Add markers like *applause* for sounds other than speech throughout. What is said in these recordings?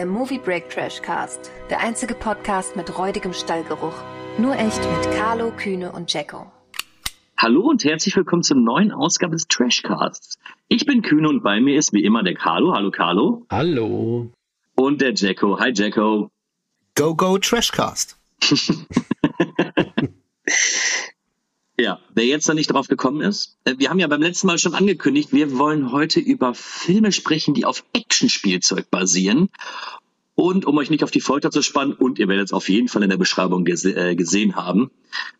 der Movie Break Trash Cast, der einzige Podcast mit räudigem Stallgeruch. Nur echt mit Carlo, Kühne und Jacko. Hallo und herzlich willkommen zur neuen Ausgabe des Trashcasts. Ich bin Kühne und bei mir ist wie immer der Carlo. Hallo Carlo. Hallo. Und der Jacko. Hi Jacko. Go Go Trashcast. *laughs* ja, wer jetzt noch nicht drauf gekommen ist, äh, wir haben ja beim letzten Mal schon angekündigt, wir wollen heute über Filme sprechen, die auf Actionspielzeug basieren. Und um euch nicht auf die Folter zu spannen, und ihr werdet es auf jeden Fall in der Beschreibung gese äh, gesehen haben,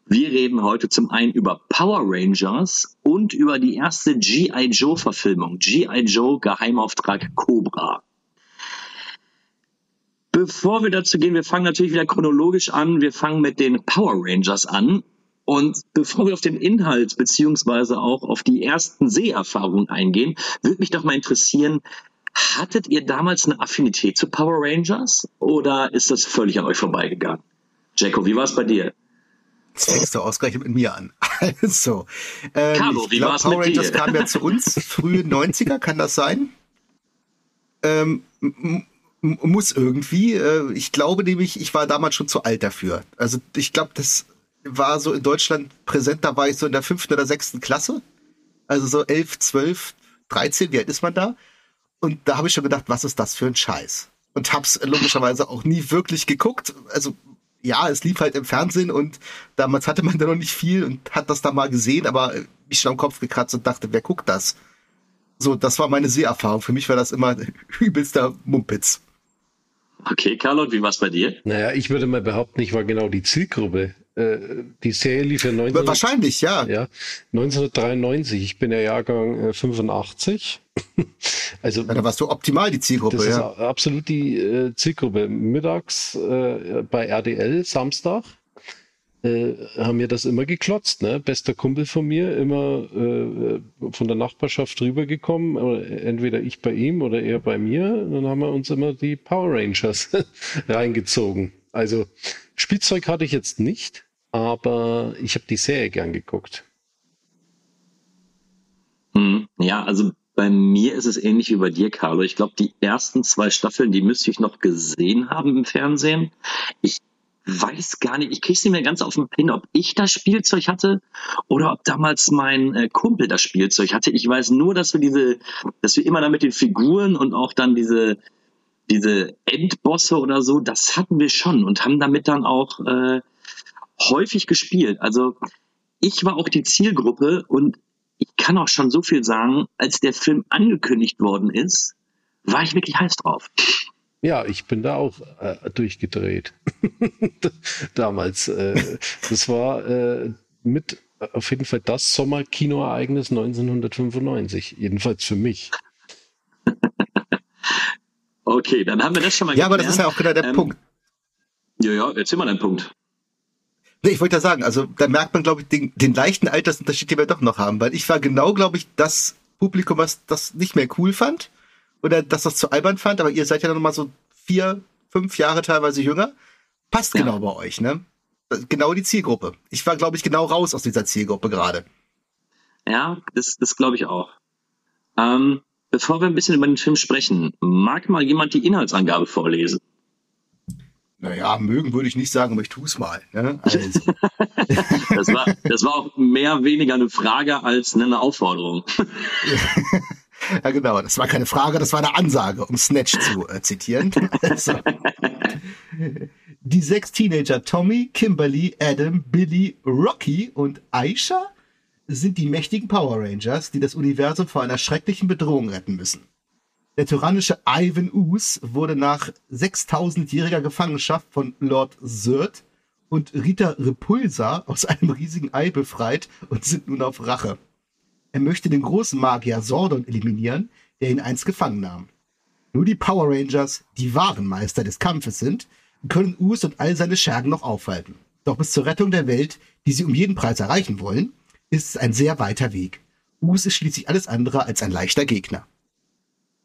wir reden heute zum einen über Power Rangers und über die erste G.I. Joe-Verfilmung, G.I. Joe Geheimauftrag Cobra. Bevor wir dazu gehen, wir fangen natürlich wieder chronologisch an. Wir fangen mit den Power Rangers an. Und bevor wir auf den Inhalt beziehungsweise auch auf die ersten Seherfahrungen eingehen, würde mich doch mal interessieren, Hattet ihr damals eine Affinität zu Power Rangers oder ist das völlig an euch vorbeigegangen? Jacko, wie war es bei dir? Jetzt fängst du ausgerechnet mit mir an. *laughs* Also, ähm, Carlo, wie glaub, war's Power Rangers kam ja zu uns, frühe *laughs* 90er, kann das sein? Ähm, muss irgendwie. Äh, ich glaube nämlich, ich war damals schon zu alt dafür. Also ich glaube, das war so in Deutschland präsent, da war ich so in der fünften oder sechsten Klasse. Also so elf, zwölf, dreizehn, wie alt ist man da? Und da habe ich schon gedacht, was ist das für ein Scheiß? Und hab's logischerweise auch nie wirklich geguckt. Also ja, es lief halt im Fernsehen und damals hatte man da noch nicht viel und hat das da mal gesehen, aber mich schon am Kopf gekratzt und dachte, wer guckt das? So, das war meine Seherfahrung. Für mich war das immer *laughs* übelster Mumpitz. Okay, Carlo, wie war's bei dir? Naja, ich würde mal behaupten, ich war genau die Zielgruppe. Äh, die Serie lief ja 19... Wahrscheinlich, ja. ja. 1993. Ich bin ja Jahrgang äh, 85. *laughs* also, ja, da warst du optimal die Zielgruppe, das ja. ist absolut die äh, Zielgruppe. Mittags äh, bei RDL, Samstag, äh, haben wir das immer geklotzt. Ne? Bester Kumpel von mir, immer äh, von der Nachbarschaft rübergekommen, entweder ich bei ihm oder er bei mir. Dann haben wir uns immer die Power Rangers *laughs* reingezogen. Also Spielzeug hatte ich jetzt nicht, aber ich habe die Serie gern geguckt. Hm, ja, also bei mir ist es ähnlich wie bei dir, Carlo. Ich glaube, die ersten zwei Staffeln, die müsste ich noch gesehen haben im Fernsehen. Ich weiß gar nicht, ich krieg's nicht mehr ganz auf den Pin, ob ich das Spielzeug hatte oder ob damals mein äh, Kumpel das Spielzeug hatte. Ich weiß nur, dass wir diese, dass wir immer da mit den Figuren und auch dann diese, diese Endbosse oder so, das hatten wir schon und haben damit dann auch äh, häufig gespielt. Also ich war auch die Zielgruppe und ich kann auch schon so viel sagen, als der Film angekündigt worden ist, war ich wirklich heiß drauf. Ja, ich bin da auch äh, durchgedreht. *laughs* Damals. Äh, das war äh, mit auf jeden Fall das Sommerkinoereignis 1995. Jedenfalls für mich. *laughs* Okay, dann haben wir das schon mal Ja, aber das ist ja auch genau der ähm, Punkt. Ja, ja, erzähl mal deinen Punkt. Nee, ich wollte ja sagen, also da merkt man, glaube ich, den, den leichten Altersunterschied, den wir doch noch haben, weil ich war genau, glaube ich, das Publikum, was das nicht mehr cool fand oder dass das zu albern fand, aber ihr seid ja noch mal so vier, fünf Jahre teilweise jünger. Passt ja. genau bei euch, ne? Genau die Zielgruppe. Ich war, glaube ich, genau raus aus dieser Zielgruppe gerade. Ja, das, das glaube ich auch. Ähm, bevor wir ein bisschen über den Film sprechen, mag mal jemand die Inhaltsangabe vorlesen? Naja, mögen würde ich nicht sagen, aber ich tue es mal. Ne? Also. *laughs* das, war, das war auch mehr weniger eine Frage als eine Aufforderung. *laughs* ja, genau. Das war keine Frage, das war eine Ansage, um Snatch zu äh, zitieren. *laughs* Also. Die sechs Teenager Tommy, Kimberly, Adam, Billy, Rocky und Aisha sind die mächtigen Power Rangers, die das Universum vor einer schrecklichen Bedrohung retten müssen. Der tyrannische Ivan Us wurde nach 6000-jähriger Gefangenschaft von Lord Zerd und Rita Repulsa aus einem riesigen Ei befreit und sind nun auf Rache. Er möchte den großen Magier Sordon eliminieren, der ihn einst gefangen nahm. Nur die Power Rangers, die wahren Meister des Kampfes sind, können Us und all seine Schergen noch aufhalten. Doch bis zur Rettung der Welt, die sie um jeden Preis erreichen wollen, ist es ein sehr weiter Weg. Us ist schließlich alles andere als ein leichter Gegner.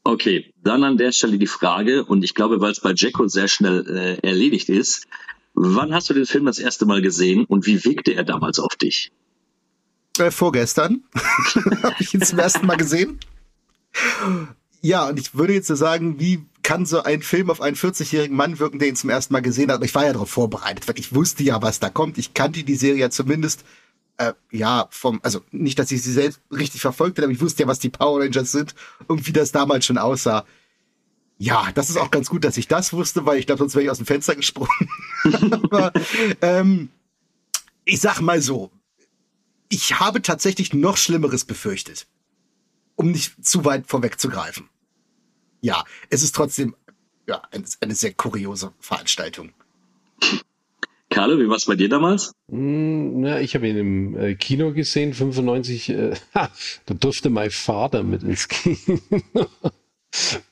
Okay, dann an der Stelle die Frage, und ich glaube, weil es bei Jacko sehr schnell äh, erledigt ist, wann hast du den Film das erste Mal gesehen und wie wirkte er damals auf dich? Äh, vorgestern *laughs* habe ich ihn zum ersten Mal gesehen. Ja, und ich würde jetzt sagen, wie kann so ein Film auf einen 40-jährigen Mann wirken, der ihn zum ersten Mal gesehen hat. Ich war ja darauf vorbereitet, weil ich wusste ja, was da kommt. Ich kannte die Serie ja zumindest, äh, ja, vom, also nicht, dass ich sie selbst richtig verfolgt habe, aber ich wusste ja, was die Power Rangers sind und wie das damals schon aussah. Ja, das ist auch ganz gut, dass ich das wusste, weil ich glaube, sonst wäre ich aus dem Fenster gesprungen. *laughs* aber, ähm, ich sag mal so, ich habe tatsächlich noch Schlimmeres befürchtet, um nicht zu weit vorwegzugreifen. Ja, es ist trotzdem ja, eine, eine sehr kuriose Veranstaltung. Carlo, wie war es bei dir damals? Mm, ja, ich habe ihn im äh, Kino gesehen, 95. Äh, *laughs* ha, da durfte mein Vater mit ins *laughs* Kino.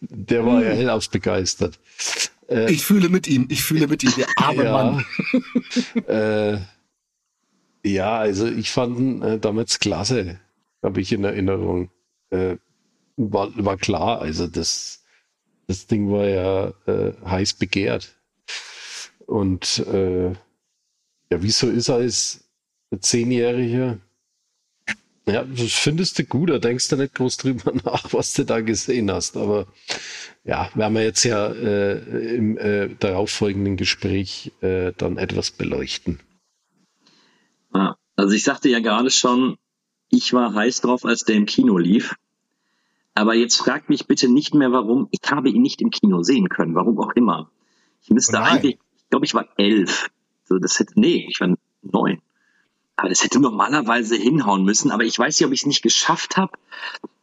Der war ja hm. hellauf begeistert. Äh, ich fühle mit ihm, ich fühle mit ihm, der arme ja, Mann. *laughs* äh, ja, also ich fand ihn äh, damals klasse, habe ich in Erinnerung. Äh, war, war klar, also das, das Ding war ja äh, heiß begehrt. Und äh, ja, wieso ist er als Zehnjähriger? Ja, das findest du gut, da denkst du nicht groß drüber *laughs* nach, was du da gesehen hast. Aber ja, werden wir jetzt ja äh, im äh, darauffolgenden Gespräch äh, dann etwas beleuchten. Also ich sagte ja gerade schon, ich war heiß drauf, als der im Kino lief. Aber jetzt fragt mich bitte nicht mehr, warum. Ich habe ihn nicht im Kino sehen können, warum auch immer. Ich müsste oh eigentlich, ich glaube, ich war elf. So, das hätte, nee, ich war neun. Aber das hätte normalerweise hinhauen müssen. Aber ich weiß nicht, ob ich es nicht geschafft habe.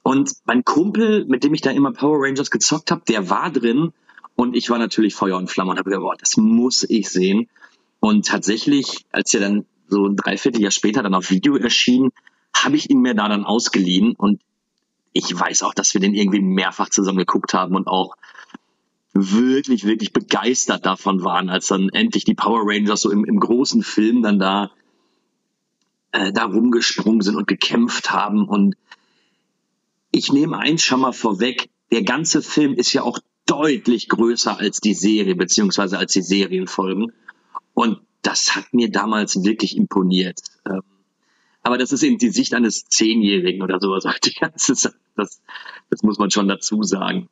Und mein Kumpel, mit dem ich da immer Power Rangers gezockt habe, der war drin. Und ich war natürlich Feuer und Flamme und habe gedacht, boah, das muss ich sehen. Und tatsächlich, als er dann so ein Dreivierteljahr später dann auf Video erschien, habe ich ihn mir da dann ausgeliehen. Und ich weiß auch, dass wir den irgendwie mehrfach zusammen geguckt haben und auch wirklich, wirklich begeistert davon waren, als dann endlich die Power Rangers so im, im großen Film dann da, äh, da rumgesprungen sind und gekämpft haben. Und ich nehme eins schon mal vorweg, der ganze Film ist ja auch deutlich größer als die Serie, beziehungsweise als die Serienfolgen. Und das hat mir damals wirklich imponiert. Ähm, aber das ist eben die Sicht eines Zehnjährigen oder sowas. *laughs* Das, das, das muss man schon dazu sagen.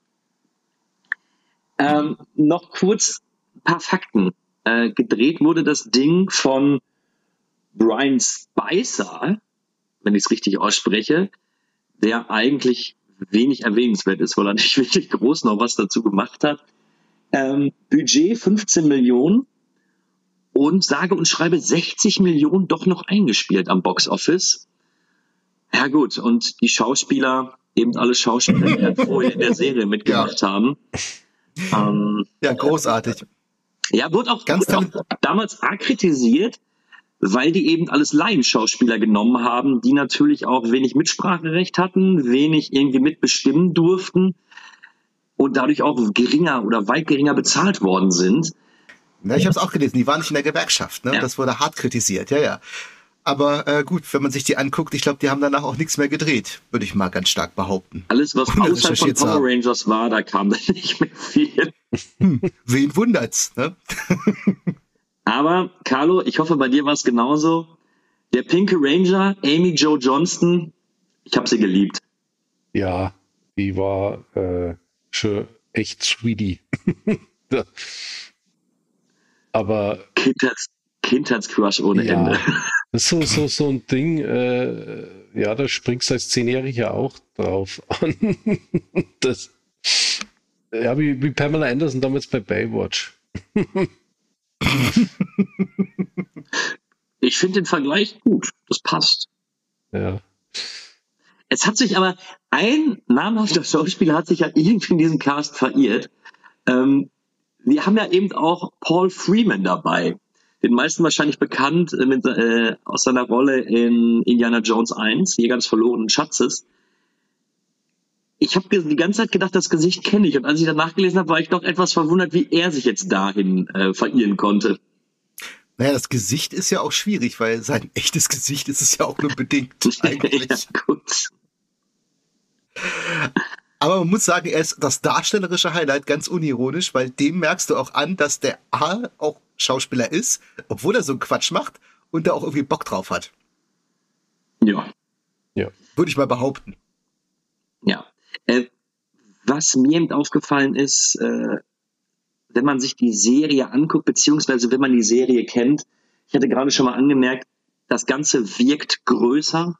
Ähm, noch kurz ein paar Fakten. Äh, gedreht wurde das Ding von Brian Spicer, wenn ich es richtig ausspreche, der eigentlich wenig erwähnenswert ist, weil er *laughs* nicht wirklich groß noch was dazu gemacht hat. Ähm, Budget 15 Millionen und sage und schreibe 60 Millionen doch noch eingespielt am Box Office. Ja gut, und die Schauspieler, eben alle Schauspieler, die vorher in der Serie mitgemacht ja. haben, ähm, ja, großartig. Ja, wurde auch, Ganz wurde auch damals arg kritisiert, weil die eben alles Laienschauspieler genommen haben, die natürlich auch wenig Mitspracherecht hatten, wenig irgendwie mitbestimmen durften und dadurch auch geringer oder weit geringer bezahlt worden sind. Ja, ich habe es auch gelesen, die waren nicht in der Gewerkschaft, ne? Ja. Das wurde hart kritisiert, ja, ja. Aber äh, gut, wenn man sich die anguckt, ich glaube, die haben danach auch nichts mehr gedreht, würde ich mal ganz stark behaupten. Alles, was *laughs* außerhalb von Power Rangers war, da kam dann *laughs* nicht mehr viel. Hm, wen wundert's, ne? *laughs* Aber, Carlo, ich hoffe, bei dir war es genauso. Der Pinke Ranger, Amy Joe Johnston, ich habe sie geliebt. Ja, die war äh, schon echt sweetie. Aber. Kindheits Kindheitscrush ohne ja, Ende. Das ist so, so, so ein Ding, äh, ja, da springst du als Zehnjähriger auch drauf *laughs* an. das, ja, wie, wie Pamela Anderson damals bei Baywatch. *laughs* ich finde den Vergleich gut. Das passt. Ja. Es hat sich aber ein namhafter Schauspieler hat sich ja irgendwie in diesem Cast verirrt. Ähm, wir haben ja eben auch Paul Freeman dabei den meisten wahrscheinlich bekannt äh, mit, äh, aus seiner Rolle in Indiana Jones 1, Jäger des verlorenen Schatzes. Ich habe die ganze Zeit gedacht, das Gesicht kenne ich. Und als ich danach gelesen habe, war ich doch etwas verwundert, wie er sich jetzt dahin äh, verirren konnte. Naja, das Gesicht ist ja auch schwierig, weil sein *laughs* echtes Gesicht ist es ja auch nur bedingt *laughs* eigentlich. ja, gut. Aber man muss sagen, er ist das darstellerische Highlight, ganz unironisch, weil dem merkst du auch an, dass der A auch Schauspieler ist, obwohl er so einen Quatsch macht und da auch irgendwie Bock drauf hat. Ja. Ja. Würde ich mal behaupten. Ja. Äh, was mir eben aufgefallen ist, äh, wenn man sich die Serie anguckt, beziehungsweise wenn man die Serie kennt, ich hatte gerade schon mal angemerkt, das Ganze wirkt größer.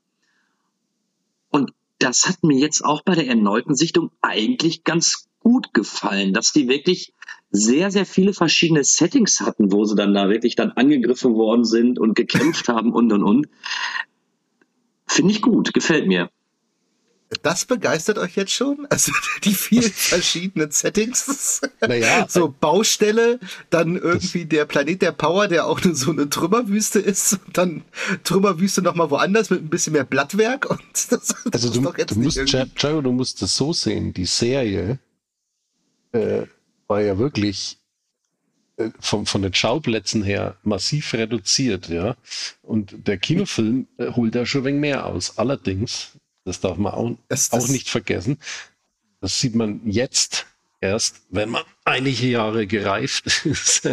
Das hat mir jetzt auch bei der erneuten Sichtung eigentlich ganz gut gefallen, dass die wirklich sehr, sehr viele verschiedene Settings hatten, wo sie dann da wirklich dann angegriffen worden sind und gekämpft haben und und und. Finde ich gut, gefällt mir. Das begeistert euch jetzt schon? Also *laughs* die vielen *laughs* verschiedenen Settings. *laughs* Naja, so Baustelle, dann irgendwie der Planet der Power, der auch nur so eine Trümmerwüste ist, und dann Trümmerwüste nochmal woanders mit ein bisschen mehr Blattwerk. Und das, das also du, du musst, Jago, du musst das so sehen. Die Serie äh, war ja wirklich äh, von, von den Schauplätzen her massiv reduziert, ja. Und der Kinofilm äh, holt da schon ein wenig mehr aus. Allerdings das darf man auch, das, das auch nicht vergessen. Das sieht man jetzt erst, wenn man einige Jahre gereift *laughs* ist.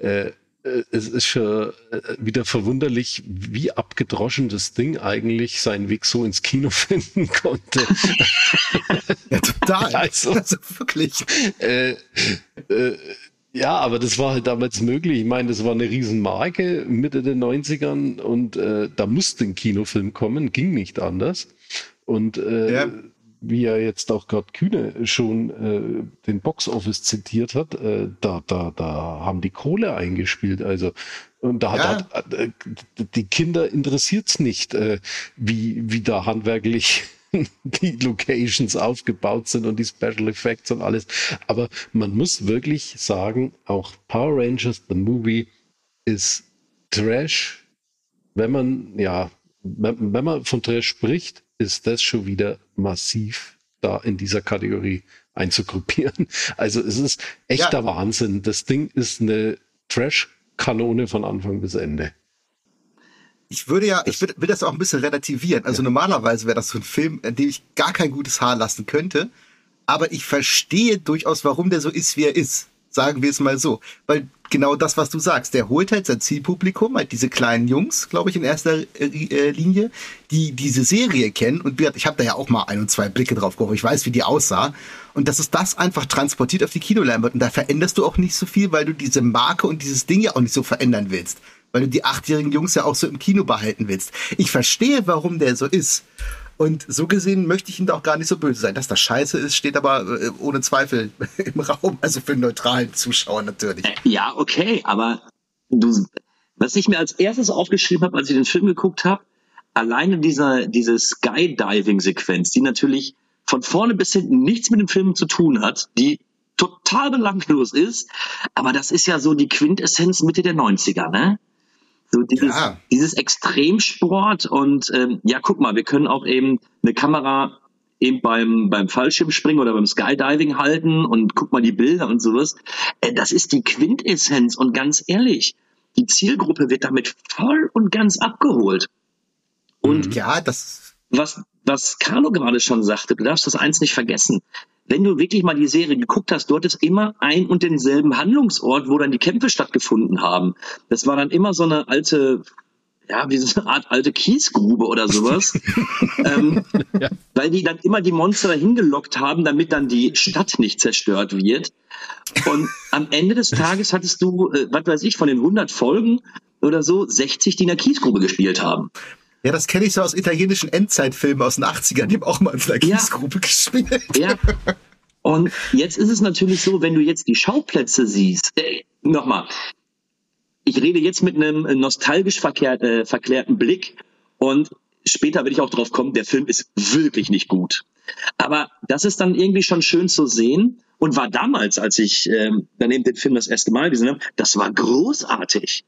äh, äh, es ist schon äh, wieder verwunderlich, wie abgedroschen das Ding eigentlich seinen Weg so ins Kino *laughs* finden konnte. ja, total. *laughs* Also, also wirklich. Äh, äh, ja, aber das war halt damals möglich. Ich meine, das war eine Riesenmarke Mitte der 90ern und äh, da musste ein Kinofilm kommen, ging nicht anders. Und äh, ja. wie er jetzt auch gerade Kühne schon äh, den Boxoffice zitiert hat, äh, da, da, da haben die Kohle eingespielt. Also und da ja. hat, äh, die Kinder interessiert's nicht, äh, wie, wie da handwerklich *laughs* die Locations aufgebaut sind und die Special Effects und alles. Aber man muss wirklich sagen, auch Power Rangers, the movie, ist Trash. Wenn man, ja, wenn, wenn man von Trash spricht, ist das schon wieder massiv da in dieser Kategorie einzugruppieren. *laughs* Also es ist echter ja. Wahnsinn. Das Ding ist eine Trash-Kanone von Anfang bis Ende. Ich würde ja, ich will, will das auch ein bisschen relativieren. Also ja. normalerweise wäre das so ein Film, in dem ich gar kein gutes Haar lassen könnte. Aber ich verstehe durchaus, warum der so ist, wie er ist. Sagen wir es mal so. Weil genau das, was du sagst, der holt halt sein Zielpublikum, halt diese kleinen Jungs, glaube ich, in erster äh, Linie, die diese Serie kennen. Und ich habe da ja auch mal ein und zwei Blicke drauf geworfen. Ich weiß, wie die aussah. Und das ist das einfach transportiert auf die Kinoleinwand. Und da veränderst du auch nicht so viel, weil du diese Marke und dieses Ding ja auch nicht so verändern willst. Weil du die achtjährigen Jungs ja auch so im Kino behalten willst. Ich verstehe, warum der so ist. Und so gesehen möchte ich ihm da auch gar nicht so böse sein. Dass das scheiße ist, steht aber äh, ohne Zweifel *laughs* im Raum. Also für einen neutralen Zuschauer natürlich. Äh, ja, okay, aber du, was ich mir als erstes aufgeschrieben habe, als ich den Film geguckt habe, alleine dieser, diese Skydiving-Sequenz, die natürlich von vorne bis hinten nichts mit dem Film zu tun hat, die total belanglos ist, aber das ist ja so die Quintessenz Mitte der 90er, ne? So dieses, ja. dieses Extremsport und ähm, ja, guck mal, wir können auch eben eine Kamera eben beim, beim Fallschirmspringen oder beim Skydiving halten und guck mal die Bilder und sowas. Äh, das ist die Quintessenz und ganz ehrlich, die Zielgruppe wird damit voll und ganz abgeholt. Und ja, das was was Carlo gerade schon sagte, du darfst das eins nicht vergessen wenn du wirklich mal die Serie geguckt hast, dort ist immer ein und denselben Handlungsort, wo dann die Kämpfe stattgefunden haben. Das war dann immer so eine alte, ja, wie so eine Art alte Kiesgrube oder sowas. *laughs* ähm, ja. Weil die dann immer die Monster dahin gelockt haben, damit dann die Stadt nicht zerstört wird. Und am Ende des Tages hattest du, äh, was weiß ich, von den 100 Folgen oder so 60, die in der Kiesgrube gespielt haben. Ja, das kenne ich so aus italienischen Endzeitfilmen aus den 80ern, die haben auch mal in einer Kiesgrube ja. gespielt. Ja. Und jetzt ist es natürlich so, wenn du jetzt die Schauplätze siehst, äh, nochmal, ich rede jetzt mit einem nostalgisch verkehrt, äh, verklärten Blick und später werde ich auch drauf kommen, der Film ist wirklich nicht gut. Aber das ist dann irgendwie schon schön zu sehen und war damals, als ich ähm, dann eben den Film das erste Mal gesehen habe, das war großartig.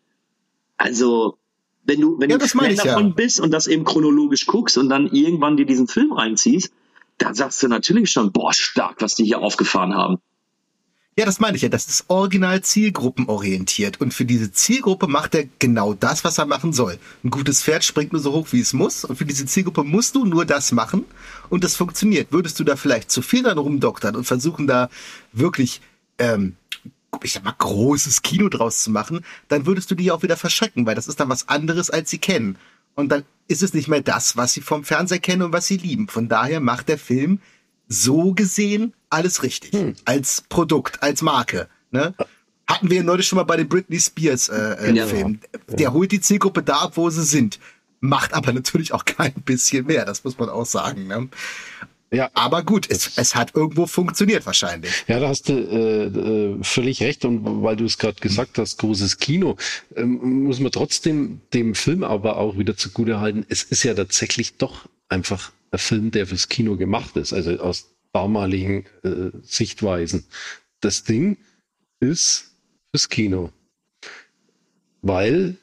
Also wenn du, wenn ja, du Fan davon ja. bist und das eben chronologisch guckst und dann irgendwann dir diesen Film reinziehst, dann sagst du natürlich schon, boah, stark, was die hier aufgefahren haben. Ja, das meine ich ja. Das ist original zielgruppenorientiert. Und für diese Zielgruppe macht er genau das, was er machen soll. Ein gutes Pferd springt nur so hoch, wie es muss. Und für diese Zielgruppe musst du nur das machen. Und das funktioniert. Würdest du da vielleicht zu viel dann rumdoktern und versuchen da wirklich ähm, ich sag mal, großes Kino draus zu machen, dann würdest du die auch wieder verschrecken, weil das ist dann was anderes, als sie kennen. Und dann ist es nicht mehr das, was sie vom Fernseher kennen und was sie lieben. Von daher macht der Film so gesehen alles richtig. Hm. Als Produkt, als Marke. Ne? Hatten wir neulich schon mal bei den Britney Spears äh, äh, ja, Film. Ja. Der holt die Zielgruppe da ab, wo sie sind. Macht aber natürlich auch kein bisschen mehr, das muss man auch sagen. Ne? Ja. Aber gut, es, es hat irgendwo funktioniert wahrscheinlich. Ja, da hast du äh, äh völlig recht. Und weil du es gerade gesagt hast, großes Kino, ähm, muss man trotzdem dem Film aber auch wieder zugute halten. Es ist ja tatsächlich doch einfach ein Film, der fürs Kino gemacht ist, also aus damaligen äh, Sichtweisen. Das Ding ist fürs Kino. Weil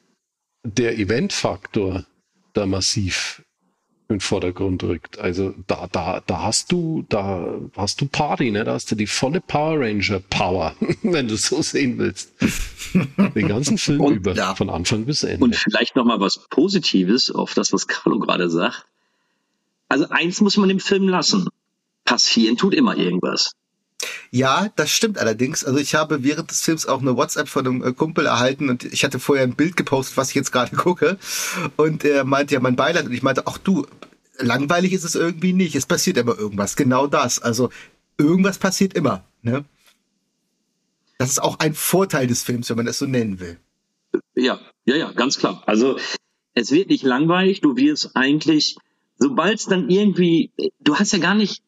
der Eventfaktor da massiv in den Vordergrund rückt. Also da, da, da hast du, da hast du Party, ne? Da hast du die volle Power Ranger Power, *laughs* wenn du so sehen willst. Den ganzen *laughs* Film und, über, ja. von Anfang bis Ende. Und vielleicht nochmal was Positives auf das, was Carlo gerade sagt. Also eins muss man im Film lassen. Passieren tut immer irgendwas. Ja, das stimmt allerdings. Also ich habe während des Films auch eine WhatsApp von einem äh, Kumpel erhalten und ich hatte vorher ein Bild gepostet, was ich jetzt gerade *laughs* gucke. Und er meinte ja mein Beileid und ich meinte, ach du, langweilig ist es irgendwie nicht. Es passiert immer irgendwas. Genau das. Also irgendwas passiert immer. Ne? Das ist auch ein Vorteil des Films, wenn man das so nennen will. Ja, ja, ja, ganz klar. Also es wird nicht langweilig. Du wirst eigentlich, sobald es dann irgendwie, du hast ja gar nicht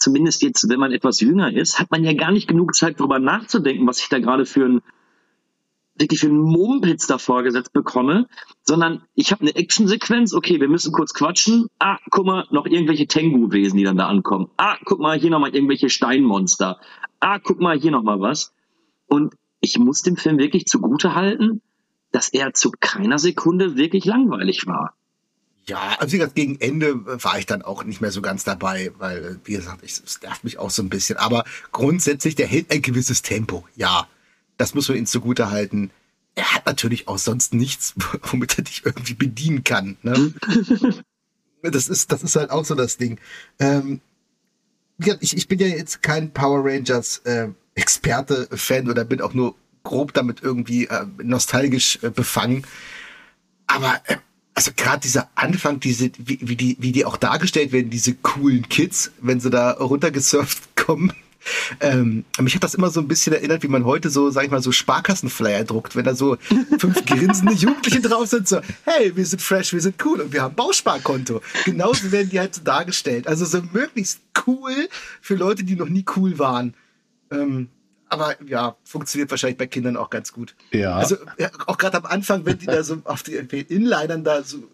zumindest jetzt, wenn man etwas jünger ist, hat man ja gar nicht genug Zeit, darüber nachzudenken, was ich da gerade für ein wirklich für einen Mumpitz da vorgesetzt bekomme, sondern ich habe eine Actionsequenz, okay, wir müssen kurz quatschen. Ah, guck mal, noch irgendwelche Tengu-Wesen, die dann da ankommen. Ah, guck mal, hier nochmal irgendwelche Steinmonster. Ah, guck mal, hier nochmal was. Und ich muss dem Film wirklich zugute halten, dass er zu keiner Sekunde wirklich langweilig war. Ja, also wie gesagt, gegen Ende war ich dann auch nicht mehr so ganz dabei, weil, wie gesagt, es nervt mich auch so ein bisschen. Aber grundsätzlich, der hält ein gewisses Tempo. Ja, das muss man ihm zugute halten. Er hat natürlich auch sonst nichts, *laughs* womit er dich irgendwie bedienen kann. Ne? *laughs* das ist, das ist halt auch so das Ding. Ähm, ich, ich bin ja jetzt kein Power Rangers äh, Experte, Fan oder bin auch nur grob damit irgendwie äh, nostalgisch äh, befangen. Aber äh, also gerade dieser Anfang, diese, wie, wie, die, wie die auch dargestellt werden, diese coolen Kids, wenn sie da runtergesurft *laughs* kommen. Ähm, mich hat das immer so ein bisschen erinnert, wie man heute so, sag ich mal, so Sparkassenflyer druckt, wenn da so fünf *laughs* grinsende Jugendliche drauf sind, so, hey, wir sind fresh, wir sind cool und wir haben Bausparkonto. Genauso werden die halt so dargestellt. Also so möglichst cool für Leute, die noch nie cool waren. Ähm, aber ja, funktioniert wahrscheinlich bei Kindern auch ganz gut. Ja. Also auch gerade am Anfang, wenn die da so auf den Inlinern da so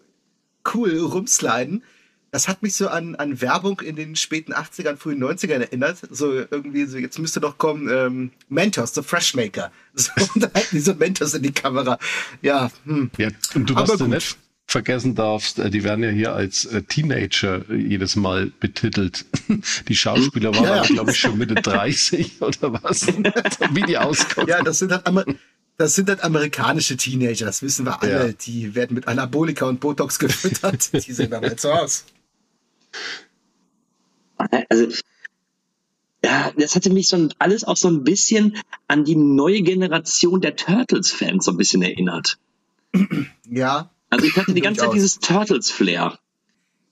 cool rumsliden, das hat mich so an, an Werbung in den späten 80ern, frühen 90ern erinnert. So irgendwie so, jetzt müsste doch kommen, ähm, Mentos, the Freshmaker. *laughs* So, und da halten die so Mentos in die Kamera. Ja, hm. ja und du warst ja nicht vergessen darfst, äh, die werden ja hier als äh, Teenager äh, jedes Mal betitelt. *laughs* Die Schauspieler waren, ja, glaube ich, schon Mitte *laughs* 30 oder was, *laughs* wie die auskommen. Ja, das sind halt Amer das sind halt amerikanische Teenager, das wissen wir alle. Ja. Die werden mit Anabolika und Botox gefüttert. die sehen dann halt so aus. Also, ja, das hatte mich so alles auch so ein bisschen an die neue Generation der Turtles-Fans so ein bisschen erinnert. Ja, also ich hatte die ganze Zeit dieses Turtles-Flair.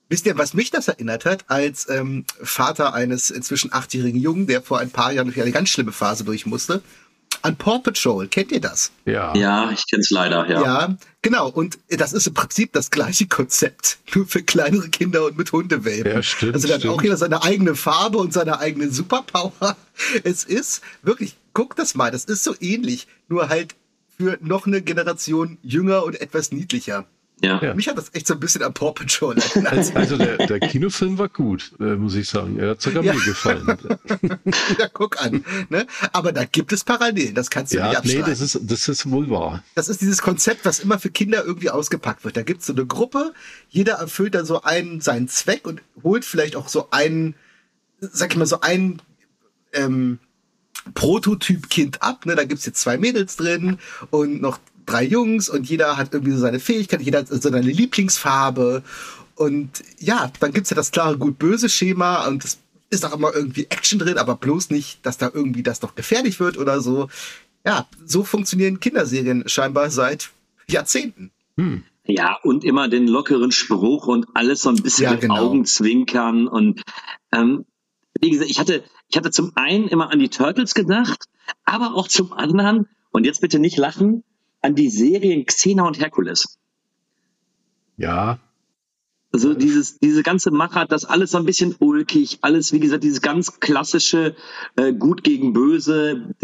Wisst ihr, was mich das erinnert hat, als ähm, Vater eines inzwischen achtjährigen Jungen, der vor ein paar Jahren durch eine ganz schlimme Phase durch musste? An Paw Patrol, kennt ihr das? Ja. Ja, ich kenn's leider, ja. Ja, genau. Und das ist im Prinzip das gleiche Konzept, *laughs* nur für kleinere Kinder und mit Hundewelpen. Ja, stimmt. Also der hat auch jeder seine eigene Farbe und seine eigene Superpower. *laughs* Es ist wirklich, guck das mal, das ist so ähnlich, nur halt für noch eine Generation jünger und etwas niedlicher. Ja. ja. Mich hat das echt so ein bisschen am Paw Patrol erinnert. Also der, der Kinofilm war gut, äh, muss ich sagen. Er hat sogar ja. mir gefallen. *laughs* ja, guck an. Ne? Aber da gibt es Parallelen, das kannst du ja, nicht abschreiben. Nee, das ist, das ist wohl wahr. Das ist dieses Konzept, was immer für Kinder irgendwie ausgepackt wird. Da gibt es so eine Gruppe, jeder erfüllt dann so einen seinen Zweck und holt vielleicht auch so einen, sag ich mal, so einen ähm, Prototyp-Kind ab. Ne? Da gibt's jetzt zwei Mädels drin und noch drei Jungs und jeder hat irgendwie so seine Fähigkeit, jeder hat so seine Lieblingsfarbe. Und ja, dann gibt's ja das klare Gut-Böse-Schema und es ist auch immer irgendwie Action drin, aber bloß nicht, dass da irgendwie das noch gefährlich wird oder so. Ja, so funktionieren Kinderserien scheinbar seit Jahrzehnten. Hm. Ja, und immer den lockeren Spruch und alles so ein bisschen ja, mit genau. Augenzwinkern und ähm, wie gesagt, ich hatte, ich hatte zum einen immer an die Turtles gedacht, aber auch zum anderen, und jetzt bitte nicht lachen, an die Serien Xena und Herkules. Ja. Also dieses, diese ganze Machart, das alles so ein bisschen ulkig, alles, wie gesagt, dieses ganz klassische äh, Gut gegen Böse,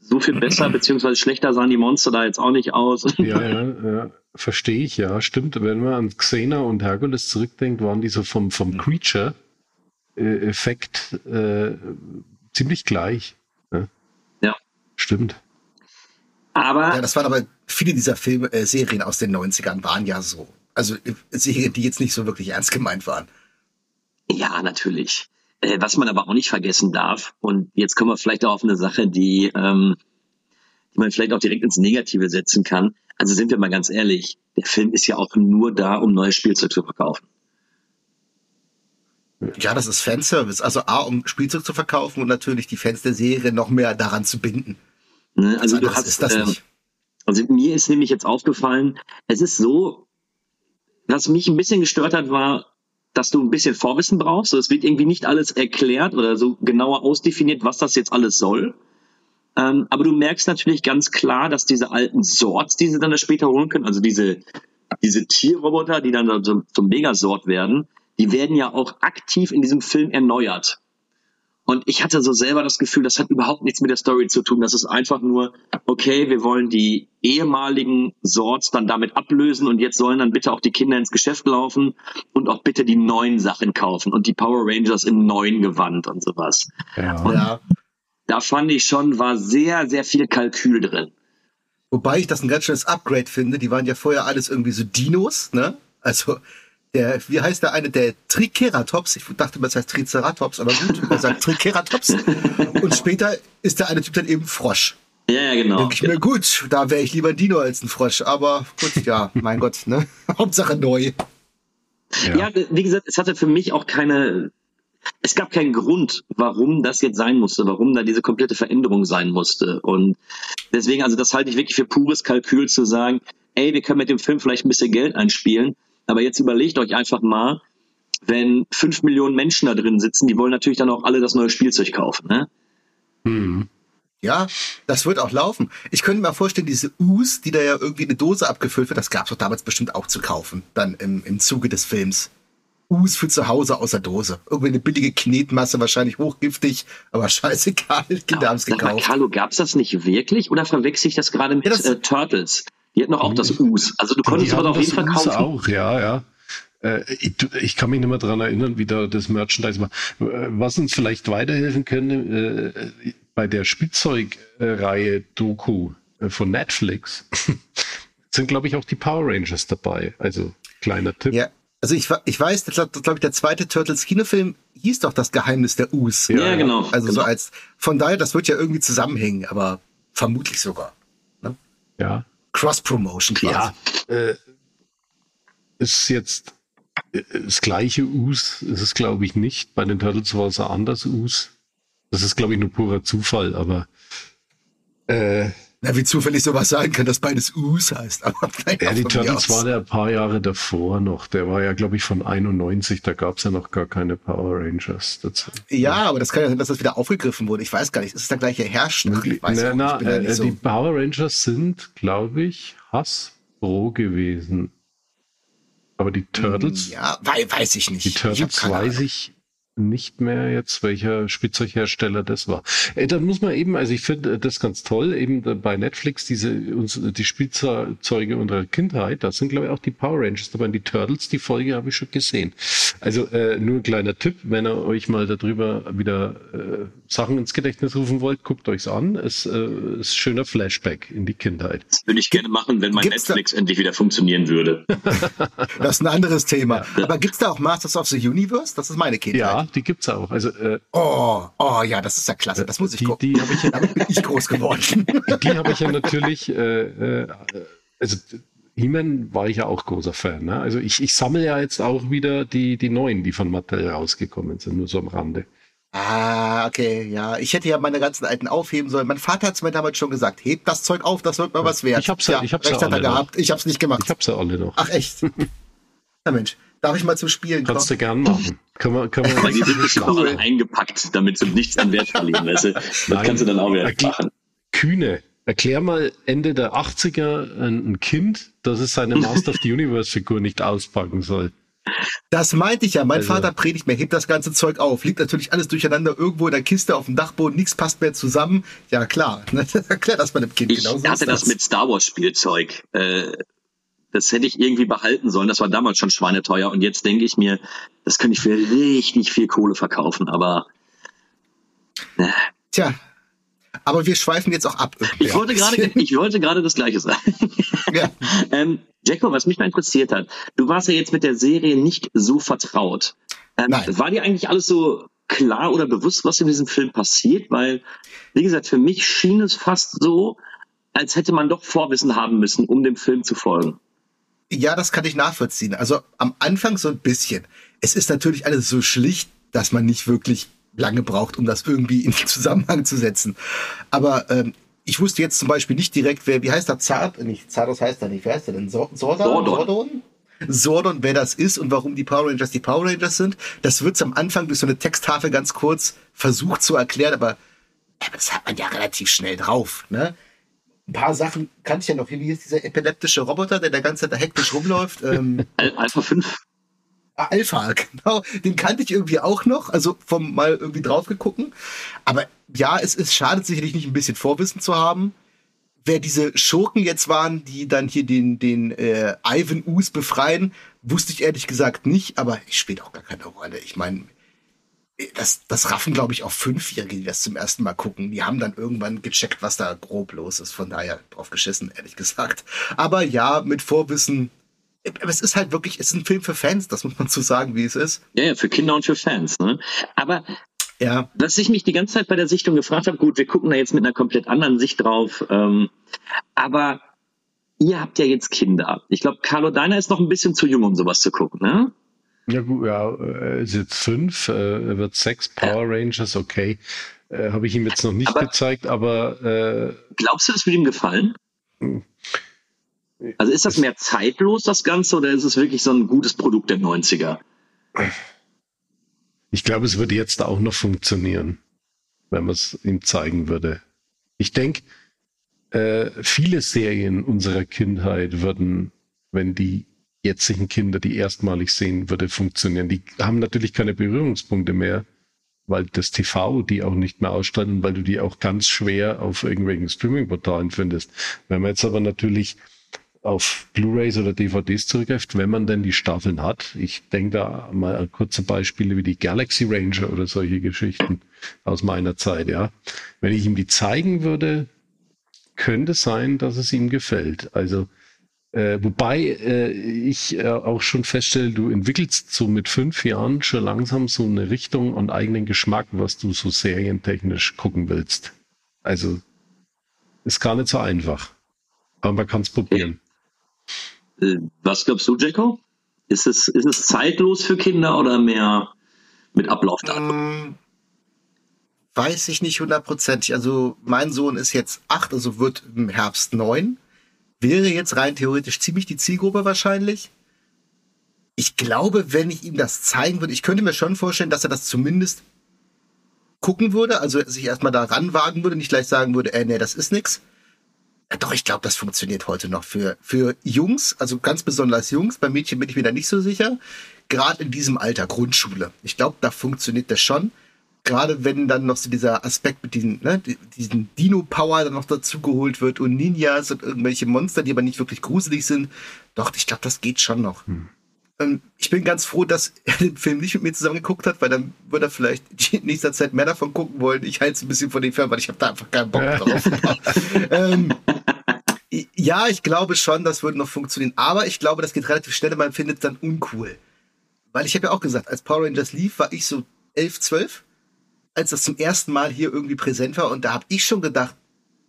so viel besser *clears throat* beziehungsweise schlechter sahen die Monster da jetzt auch nicht aus. Ja, ja, ja. verstehe ich, ja, stimmt. Wenn man an Xena und Herkules zurückdenkt, waren die so vom, vom Creature-Effekt äh, ziemlich gleich. Ne? Ja. Stimmt. Aber. Ja, das waren aber viele dieser Filme, äh, Serien aus den 90ern waren ja so. Also Serien, die jetzt nicht so wirklich ernst gemeint waren. Ja, natürlich. Äh, was man aber auch nicht vergessen darf, und jetzt kommen wir vielleicht auch auf eine Sache, die, ähm, die man vielleicht auch direkt ins Negative setzen kann. Also sind wir mal ganz ehrlich, der Film ist ja auch nur da, um neues Spielzeug zu verkaufen. Ja, das ist Fanservice. Also A, um Spielzeug zu verkaufen und natürlich die Fans der Serie noch mehr daran zu binden. Ne? Also du hast, ist das äh, nicht. Also mir ist nämlich jetzt aufgefallen, es ist so, was mich ein bisschen gestört hat, war, dass du ein bisschen Vorwissen brauchst. Es wird irgendwie nicht alles erklärt oder so genauer ausdefiniert, was das jetzt alles soll. Ähm, aber du merkst natürlich ganz klar, dass diese alten Sorts, die sie dann später holen können, also diese, diese Tierroboter, die dann zum, zum Megasort werden, die werden ja auch aktiv in diesem Film erneuert. Und ich hatte so selber das Gefühl, das hat überhaupt nichts mit der Story zu tun. Das ist einfach nur, okay, wir wollen die ehemaligen Sorts dann damit ablösen und jetzt sollen dann bitte auch die Kinder ins Geschäft laufen und auch bitte die neuen Sachen kaufen und die Power Rangers im neuen Gewand und sowas. Ja. Und Ja. da fand ich schon, war sehr, sehr viel Kalkül drin. Wobei ich das ein ganz schönes Upgrade finde. Die waren ja vorher alles irgendwie so Dinos, ne? Also der, wie heißt der eine, der Triceratops? Ich dachte, das heißt Triceratops, aber gut, man sagt Triceratops. Und später ist der eine Typ dann eben Frosch. Ja, ja, genau. Denke ich mir, gut, da wäre ich lieber ein Dino als ein Frosch. Aber gut, ja, mein Gott, ne? *laughs* Hauptsache neu. Ja, wie gesagt, es hatte für mich auch keine, es gab keinen Grund, warum das jetzt sein musste, warum da diese komplette Veränderung sein musste. Und deswegen, also das halte ich wirklich für pures Kalkül zu sagen, ey, wir können mit dem Film vielleicht ein bisschen Geld einspielen, aber jetzt überlegt euch einfach mal, wenn fünf Millionen Menschen da drin sitzen, die wollen natürlich dann auch alle das neue Spielzeug kaufen, ne? Hm. Ja, das wird auch laufen. Ich könnte mir vorstellen, diese Us, die da ja irgendwie in eine Dose abgefüllt wird, das gab es doch damals bestimmt auch zu kaufen, dann im, im Zuge des Films. Us für zu Hause aus der Dose. Irgendwie eine billige Knetmasse, wahrscheinlich hochgiftig, aber *laughs* scheißegal, Kinder haben es Sag mal, gekauft. Carlo, gab's das nicht wirklich oder verwechsel ich das gerade mit Ja, das- äh, Turtles? Die hatten doch auch das Us. Also du konntest aber auf jeden Fall kaufen. auch, ja, ja. Äh, Ich, ich kann mich nicht mehr dran erinnern, wie da das Merchandise war. Äh, Was uns vielleicht weiterhelfen könnte, äh, bei der Spielzeugreihe Doku von Netflix *laughs* sind, glaube ich, auch die Power Rangers dabei. Also kleiner Tipp. Ja, also ich, ich weiß, das glaube glaub ich, der zweite Turtles Kinofilm hieß doch das Geheimnis der Us. Ja, Ja, genau. Also so genau. als, von daher, das wird ja irgendwie zusammenhängen, aber vermutlich sogar. ja. Cross-Promotion quasi. Ja, äh, ist jetzt äh, das gleiche Us, ist es glaube ich nicht. Bei den Turtles war es ein anderes Us. Das ist glaube ich nur purer Zufall, aber äh, Na, wie zufällig sowas sein kann, dass beides Us heißt. Aber ja, die Turtles war der ein paar Jahre davor noch. Der war ja glaube ich von 91, da gab es ja noch gar keine Power Rangers dazu. Ja, aber das kann ja sein, dass das wieder aufgegriffen wurde. Ich weiß gar nicht. Ist es der gleiche Herrscher? Ich weiß na, na, Ich da äh, nicht so. Die Power Rangers sind glaube ich Hasbro gewesen. Aber die Turtles, Ja, wei weiß ich nicht. Die Ich Turtles keine weiß ich nicht mehr jetzt, welcher Spielzeughersteller das war. Äh, dann muss man eben, also ich finde das ganz toll, eben da bei Netflix diese uns, die Spielzeuge unserer Kindheit, da sind glaube ich auch die Power Rangers dabei die Turtles, die Folge habe ich schon gesehen. Also äh, nur ein kleiner Tipp, wenn ihr euch mal darüber wieder äh, Sachen ins Gedächtnis rufen wollt, guckt euch's an. Es äh, ist schöner Flashback in die Kindheit. Das würde ich gerne machen, wenn mein Gibt's da- Netflix endlich wieder funktionieren würde. *laughs* Das ist ein anderes Thema. Aber gibt's da auch Masters of the Universe? Das ist meine Kindheit. Ja, die gibt's auch. Also äh, Oh, oh ja, das ist ja klasse. Das muss ich die, gucken. die habe ich ja *laughs* Damit bin ich groß geworden. *laughs* die habe ich ja natürlich, äh, äh, also He-Man war ich ja auch großer Fan. Ne? Also ich, ich sammle ja jetzt auch wieder die, die neuen, die von Mattel rausgekommen sind, nur so am Rande. ah, okay, ja. Ich hätte ja meine ganzen alten aufheben sollen. Mein Vater hat's mir damals schon gesagt. Hebt das Zeug auf, das wird mal was wert. Ich hab's ja- ich hab's recht ja hat er alle noch. gehabt. Ich hab's nicht gemacht. Ich habe sie alle noch. Ach echt? *laughs* Na Mensch, darf ich mal zum Spielen Kannst kommen? du gern machen. Kann man, kann man Weil die sind bestimmt alle eingepackt, damit sie nichts an Wert verlieren. Weißt du? *laughs* Das Nein. kannst du dann auch wieder machen. Kühne. Erklär mal Ende der 80er ein, Kind, dass es seine Master of the Universe Figur nicht auspacken soll. Das meinte ich ja. Mein Also- Vater predigt mir, hebt das ganze Zeug auf. Liegt natürlich alles durcheinander irgendwo in der Kiste auf dem Dachboden. Nichts passt mehr zusammen. Ja, klar. *laughs* Erklär das mal dem Kind. Ich genau so hatte ist das mit Star Wars Spielzeug. Äh, das hätte ich irgendwie behalten sollen. Das war damals schon schweineteuer. Und jetzt denke ich mir, das könnte ich für richtig viel Kohle verkaufen. Aber Tja. Aber wir schweifen jetzt auch ab. ich Ja. wollte gerade, *laughs* ich wollte gerade das Gleiche sagen. Ja. *laughs* ähm, Jacko, was mich mal interessiert hat, du warst ja jetzt mit der Serie nicht so vertraut. Ähm, Nein. War dir eigentlich alles so klar oder bewusst, was in diesem Film passiert? Weil, wie gesagt, für mich schien es fast so, als hätte man doch Vorwissen haben müssen, um dem Film zu folgen. Ja, das kann ich nachvollziehen. Also am Anfang so ein bisschen. Es ist natürlich alles so schlicht, dass man nicht wirklich lange braucht, um das irgendwie in *laughs* Zusammenhang zu setzen. Aber ähm, ich wusste jetzt zum Beispiel nicht direkt, wer, wie heißt der Zart? Nicht Zardos heißt er nicht. Wer heißt der denn? Sor- Sordon? Sordon. Sordon? Sordon, wer das ist und warum die Power Rangers die Power Rangers sind. Das wird's am Anfang durch so eine Texttafel ganz kurz versucht zu erklären, aber ja, das hat man ja relativ schnell drauf. Ne? Ein paar Sachen kannte ich ja noch. Wie ist dieser epileptische Roboter, der der ganze Zeit da hektisch rumläuft? *laughs* Ähm, Al Alpha 5 Ah, Alpha, genau. Den kannte ich irgendwie auch noch, also vom mal irgendwie drauf gegucken. Aber ja, es, es schadet sicherlich nicht, ein bisschen Vorwissen zu haben. Wer diese Schurken jetzt waren, die dann hier den, den äh, Ivan Us befreien, wusste ich ehrlich gesagt nicht, aber ich spielt auch gar keine Rolle. Ich meine, das, das raffen, glaube ich, auch Fünfjährige, die das zum ersten Mal gucken. Die haben dann irgendwann gecheckt, was da grob los ist. Von daher drauf geschissen, ehrlich gesagt. Aber ja, mit Vorwissen. Aber es ist halt wirklich, es ist ein Film für Fans, das muss man so sagen, wie es ist. Ja, ja, für Kinder und für Fans. Ne? Aber Ja, was ich mich die ganze Zeit bei der Sichtung gefragt habe, gut, wir gucken da jetzt mit einer komplett anderen Sicht drauf, ähm, aber ihr habt ja jetzt Kinder. Ich glaube, Carlo Deiner ist noch ein bisschen zu jung, um sowas zu gucken, ne? Ja, gut, ja, er ist jetzt fünf, äh, er wird sechs Power Rangers, okay. Äh, Habe ich ihm jetzt noch nicht Aber- gezeigt, aber äh, Glaubst du, das wird ihm gefallen? Hm. Also ist das mehr zeitlos, das Ganze, oder ist es wirklich so ein gutes Produkt der 90er? ich glaube, es würde jetzt auch noch funktionieren, wenn man es ihm zeigen würde. Ich denke, äh, viele Serien unserer Kindheit würden, wenn die jetzigen Kinder die erstmalig sehen, würde funktionieren. Die haben natürlich keine Berührungspunkte mehr, weil das TV die auch nicht mehr ausstrahlt und weil du die auch ganz schwer auf irgendwelchen Streaming-Portalen findest. Wenn man jetzt aber natürlich auf Blu-rays oder DVDs zurückgreift, wenn man denn die Staffeln hat. Ich denke da mal an kurze Beispiele wie die Galaxy Ranger oder solche Geschichten aus meiner Zeit, ja. Wenn ich ihm die zeigen würde, könnte sein, dass es ihm gefällt. Also, äh, wobei äh, ich äh, auch schon feststelle, du entwickelst so mit fünf Jahren schon langsam so eine Richtung und eigenen Geschmack, was du so serientechnisch gucken willst. Also, ist gar nicht so einfach. Aber man kann es probieren. Äh, Was glaubst du, Jacko? Ist es, ist es zeitlos für Kinder oder mehr mit Ablaufdatum? ähm, weiß ich nicht hundertprozentig. Also mein Sohn ist jetzt acht, also wird im Herbst neun. Wäre jetzt rein theoretisch ziemlich die Zielgruppe wahrscheinlich. Ich glaube, wenn ich ihm das zeigen würde, ich könnte mir schon vorstellen, dass er das zumindest gucken würde, also sich erstmal da ranwagen würde, nicht gleich sagen würde, äh, nee, das ist nix. Doch, ich glaube, das funktioniert heute noch für, für Jungs, also ganz besonders Jungs. Bei Mädchen bin ich mir da nicht so sicher. Gerade in diesem Alter, Grundschule. Ich glaube, da funktioniert das schon. Gerade wenn dann noch so dieser Aspekt mit diesen, ne, die- diesen Dino-Power dann noch dazugeholt wird und Ninjas und irgendwelche Monster, die aber nicht wirklich gruselig sind. Doch, ich glaube, das geht schon noch. Ähm, Ich bin ganz froh, dass *laughs* er den Film nicht mit mir zusammen geguckt hat, weil dann würde er vielleicht *laughs* in nächster Zeit mehr davon gucken wollen. Ich halte es ein bisschen von dem Film, weil ich habe da einfach keinen Bock drauf. *laughs* ähm, ja, ich glaube schon, das würde noch funktionieren. Aber ich glaube, das geht relativ schnell und man findet es dann uncool. Weil ich habe ja auch gesagt, als Power Rangers lief, war ich so 11, 12, als das zum ersten Mal hier irgendwie präsent war. Und da habe ich schon gedacht,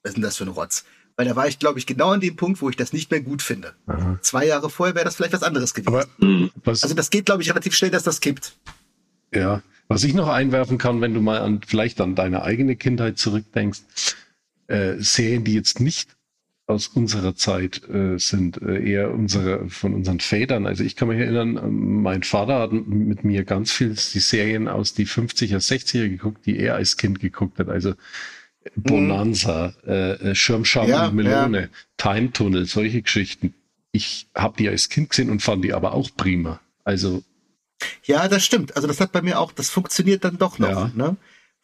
was ist denn das für ein Rotz? Weil da war ich, glaube ich, genau an dem Punkt, wo ich das nicht mehr gut finde. Aha. Zwei Jahre vorher wäre das vielleicht was anderes gewesen. Aber also das geht, glaube ich, relativ schnell, dass das kippt. Ja, was ich noch einwerfen kann, wenn du mal an vielleicht an deine eigene Kindheit zurückdenkst, äh, Serien, die jetzt nicht aus unserer Zeit äh, sind, äh, eher unsere, von unseren Vätern. Also ich kann mich erinnern, ähm, mein Vater hat mit mir ganz viel die Serien aus die 50er, 60er geguckt, die er als Kind geguckt hat. Also Bonanza, mhm. äh, Schirmscham ja, und Melone, ja. Time Tunnel, solche Geschichten. Ich habe die als Kind gesehen und fand die aber auch prima. Also ja, das stimmt. Also das hat bei mir auch, das funktioniert dann doch noch. Ja. Ne?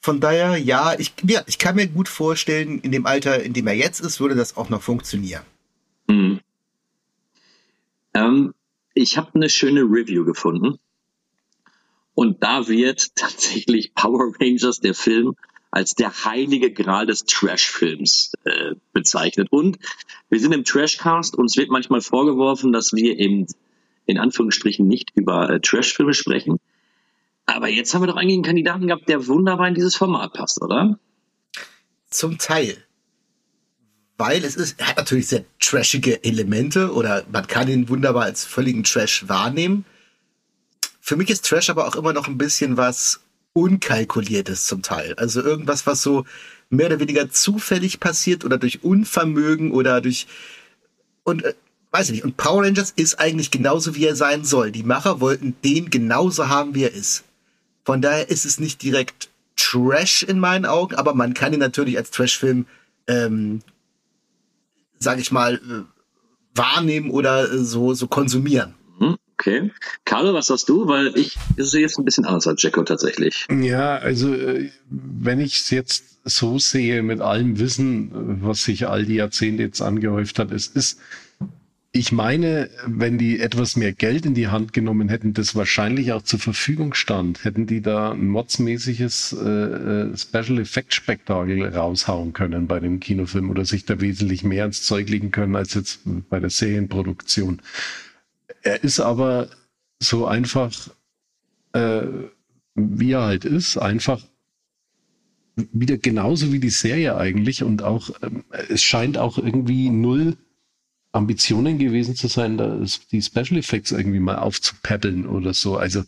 Von daher, ja, ich, ja, ich kann mir gut vorstellen, in dem Alter, in dem er jetzt ist, würde das auch noch funktionieren. Hm. Ähm, ich habe eine schöne Review gefunden. Und da wird *laughs* tatsächlich Power Rangers, der Film, als der heilige Gral des Trash-Films äh, bezeichnet. Und wir sind im Trashcast, uns wird manchmal vorgeworfen, dass wir eben in Anführungsstrichen nicht über äh, Trash-Filme sprechen. Aber jetzt haben wir doch eigentlich einen Kandidaten gehabt, der wunderbar in dieses Format passt, oder? Zum Teil. Weil es ist, er hat natürlich sehr trashige Elemente oder man kann ihn wunderbar als völligen Trash wahrnehmen. Für mich ist Trash aber auch immer noch ein bisschen was Unkalkuliertes zum Teil. Also irgendwas, was so mehr oder weniger zufällig passiert oder durch Unvermögen oder durch und äh, weiß ich nicht. Und Power Rangers ist eigentlich genauso, wie er sein soll. Die Macher wollten den genauso haben, wie er ist. Von daher ist es nicht direkt Trash in meinen Augen, aber man kann ihn natürlich als Trash-Film, ähm, sag ich mal, äh, wahrnehmen oder äh, so, so konsumieren. Mhm, okay. Carlo, was sagst du? Weil ich sehe jetzt ein bisschen anders als Jacko tatsächlich. Ja, also äh, wenn ich es jetzt so sehe, mit allem Wissen, was sich all die Jahrzehnte jetzt angehäuft hat, es ist ich meine, wenn die etwas mehr Geld in die Hand genommen hätten, das wahrscheinlich auch zur Verfügung stand, hätten die da ein modsmäßiges äh, äh, Special Effect Spektakel raushauen können bei dem Kinofilm oder sich da wesentlich mehr ins Zeug legen können als jetzt bei der Serienproduktion. Er ist aber so einfach, äh, wie er halt ist, einfach wieder genauso wie die Serie eigentlich und auch, ähm, es scheint auch irgendwie null Ambitionen gewesen zu sein, da die Special Effects irgendwie mal aufzupäppeln oder so. Also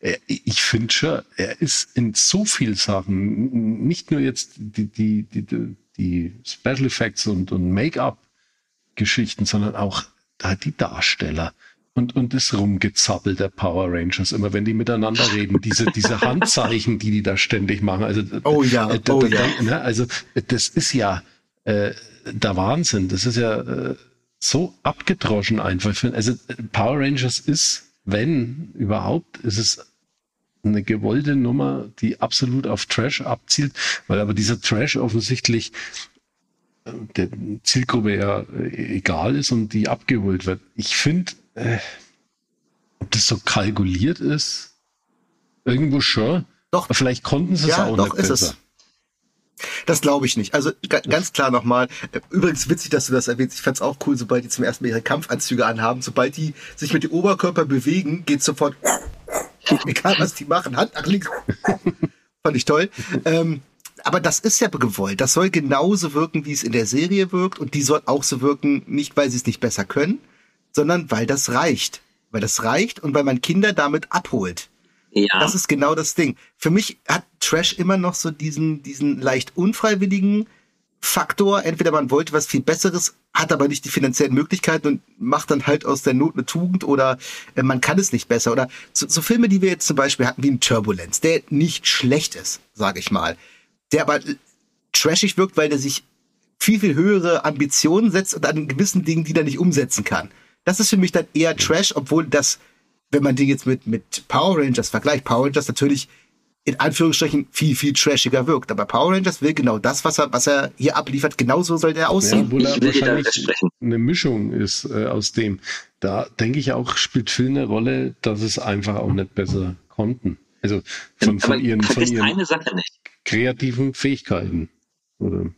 er, ich finde schon, er ist in so viel Sachen, nicht nur jetzt die, die, die, die Special Effects und, und Make-up-Geschichten, sondern auch die Darsteller und, und das Rumgezappel der Power Rangers, immer wenn die miteinander reden, diese, diese Handzeichen, die die da ständig machen. Also, oh ja, äh, oh ja. Ne, also das ist ja äh, der Wahnsinn. Das ist ja äh, so abgedroschen einfach. Also Power Rangers ist, wenn überhaupt, ist es eine gewollte Nummer, die absolut auf Trash abzielt, weil aber dieser Trash offensichtlich äh, der Zielgruppe ja äh, egal ist und die abgeholt wird. Ich finde, äh, ob das so kalkuliert ist, irgendwo schon. Doch. Vielleicht konnten sie ja, es auch doch, nicht besser. Es. Das glaube ich nicht. Also ganz klar nochmal. Übrigens witzig, dass du das erwähnst. Ich fand's auch cool, sobald die zum ersten Mal ihre Kampfanzüge anhaben, sobald die sich mit dem Oberkörper bewegen, geht sofort, *laughs* egal was die machen, Hand nach links. *laughs* Fand ich toll. Ähm, aber das ist ja gewollt. Das soll genauso wirken, wie es in der Serie wirkt. Und die soll auch so wirken, nicht weil sie es nicht besser können, sondern weil das reicht. Weil das reicht und weil man Kinder damit abholt. Ja. Das ist genau das Ding. Für mich hat Trash immer noch so diesen, diesen leicht unfreiwilligen Faktor. Entweder man wollte was viel Besseres, hat aber nicht die finanziellen Möglichkeiten und macht dann halt aus der Not eine Tugend oder äh, man kann es nicht besser. Oder so, so Filme, die wir jetzt zum Beispiel hatten wie ein Turbulence, der nicht schlecht ist, sage ich mal. Der aber trashig wirkt, weil der sich viel, viel höhere Ambitionen setzt und an gewissen Dingen, die er nicht umsetzen kann. Das ist für mich dann eher Trash, obwohl das wenn man die jetzt mit, mit Power Rangers vergleicht, Power Rangers natürlich in Anführungsstrichen viel, viel trashiger wirkt. Aber Power Rangers will genau das, was er, was er hier abliefert, genauso soll der aussehen. Ja, obwohl er wahrscheinlich eine Mischung ist äh, aus dem. Da denke ich auch, spielt viel eine Rolle, dass es einfach auch nicht besser konnten. Also von, von ihren, von ihren kreativen Fähigkeiten. Oder?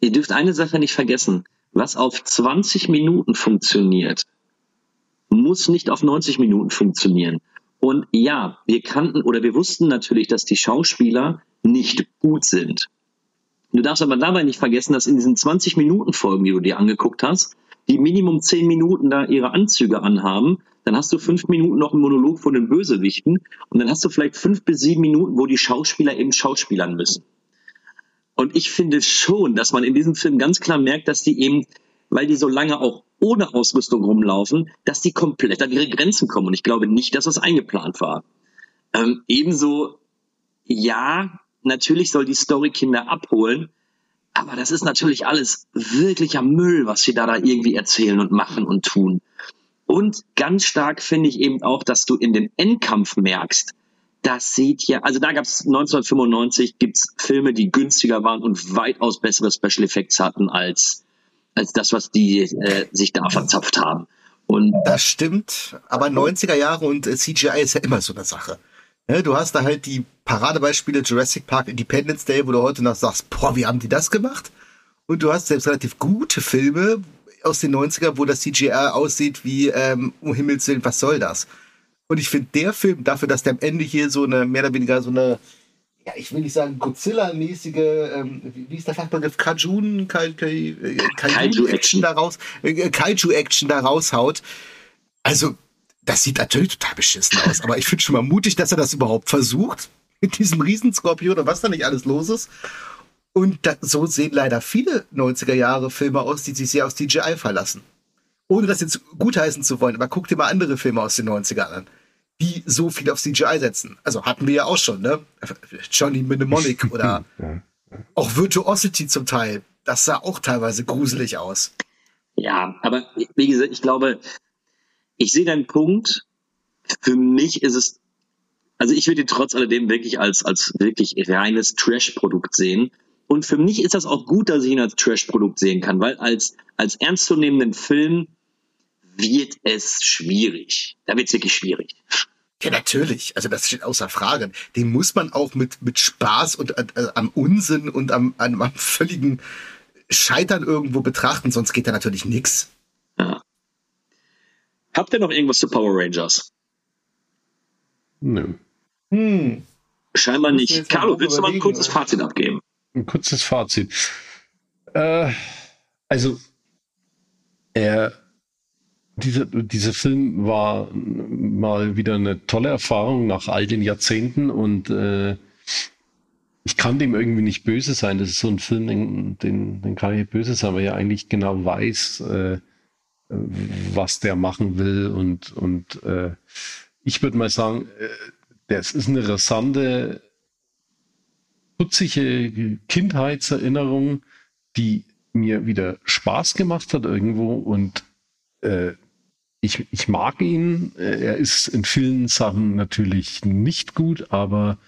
Ihr dürft eine Sache nicht vergessen. Was auf 20 Minuten funktioniert, muss nicht auf 90 Minuten funktionieren. Und ja, wir kannten oder wir wussten natürlich, dass die Schauspieler nicht gut sind. Du darfst aber dabei nicht vergessen, dass in diesen 20 Minuten Folgen, die du dir angeguckt hast, die Minimum 10 Minuten da ihre Anzüge anhaben, dann hast du fünf Minuten noch einen Monolog von den Bösewichten und dann hast du vielleicht fünf bis sieben Minuten, wo die Schauspieler eben schauspielern müssen. Und ich finde schon, dass man in diesem Film ganz klar merkt, dass die eben, weil die so lange auch ohne Ausrüstung rumlaufen, dass die komplett an ihre Grenzen kommen. Und ich glaube nicht, dass das eingeplant war. Ähm, ebenso, ja, natürlich soll die Story Kinder abholen, aber das ist natürlich alles wirklicher Müll, was sie da, da irgendwie erzählen und machen und tun. Und ganz stark finde ich eben auch, dass du in dem Endkampf merkst, das sieht ja, also da gab es 1995 gibt's Filme, die günstiger waren und weitaus bessere Special Effects hatten als, als das, was die äh, sich da verzapft haben. Und das stimmt, aber 90er Jahre und äh, CGI ist ja immer so eine Sache. Ja, du hast da halt die Paradebeispiele Jurassic Park Independence Day, wo du heute noch sagst, boah, wie haben die das gemacht? Und du hast selbst relativ gute Filme aus den 90er, wo das CGI aussieht wie, ähm, um Himmels Willen, was soll das? Und ich finde, der Film, dafür, dass der am Ende hier so eine, mehr oder weniger so eine, ja, ich will nicht sagen Godzilla-mäßige, ähm, wie, ist der Fachbegriff? Kajun, Kai, Kai, äh, Kaiju-Action daraus, äh, Kaiju-Action da raushaut. Also, das sieht natürlich total beschissen aus, aber ich finde schon mal mutig, dass er das überhaupt versucht. Mit diesem Riesenskorpion oder was da nicht alles los ist. Und da, so sehen leider viele 90er Jahre Filme aus, die sich sehr auf CGI verlassen. Ohne das jetzt gutheißen zu wollen, aber guck dir mal andere Filme aus den 90ern an, die so viel auf CGI setzen. Also hatten wir ja auch schon, ne? Johnny Mnemonic oder *laughs* ja, auch Virtuosity zum Teil. Das sah auch teilweise gruselig aus. Ja, aber wie gesagt, ich glaube, ich sehe deinen Punkt. Für mich ist es, also ich würde ihn trotz alledem wirklich als, als wirklich reines Trash-Produkt sehen. Und für mich ist das auch gut, dass ich ihn als Trash-Produkt sehen kann, weil als, als ernstzunehmenden Film wird es schwierig. Da wird es wirklich schwierig. Ja, natürlich. Also das steht außer Frage. Den muss man auch mit, mit Spaß und äh, am Unsinn und am, am, am völligen Scheitern irgendwo betrachten, sonst geht da natürlich nichts. Ja. Habt ihr noch irgendwas zu Power Rangers? Nö. Hm. Scheinbar nicht. Carlo, willst du mal ein kurzes oder? Fazit abgeben? Ein kurzes Fazit. Äh, also, er, dieser, dieser Film war mal wieder eine tolle Erfahrung nach all den Jahrzehnten und äh, ich kann dem irgendwie nicht böse sein. Das ist so ein Film, den, den, den kann ich nicht böse sein, weil er eigentlich genau weiß, äh, was der machen will. Und, und äh, ich würde mal sagen, äh, das ist eine rasante, putzige Kindheitserinnerung, die mir wieder Spaß gemacht hat irgendwo und äh, ich, ich mag ihn. Er ist in vielen Sachen natürlich nicht gut, aber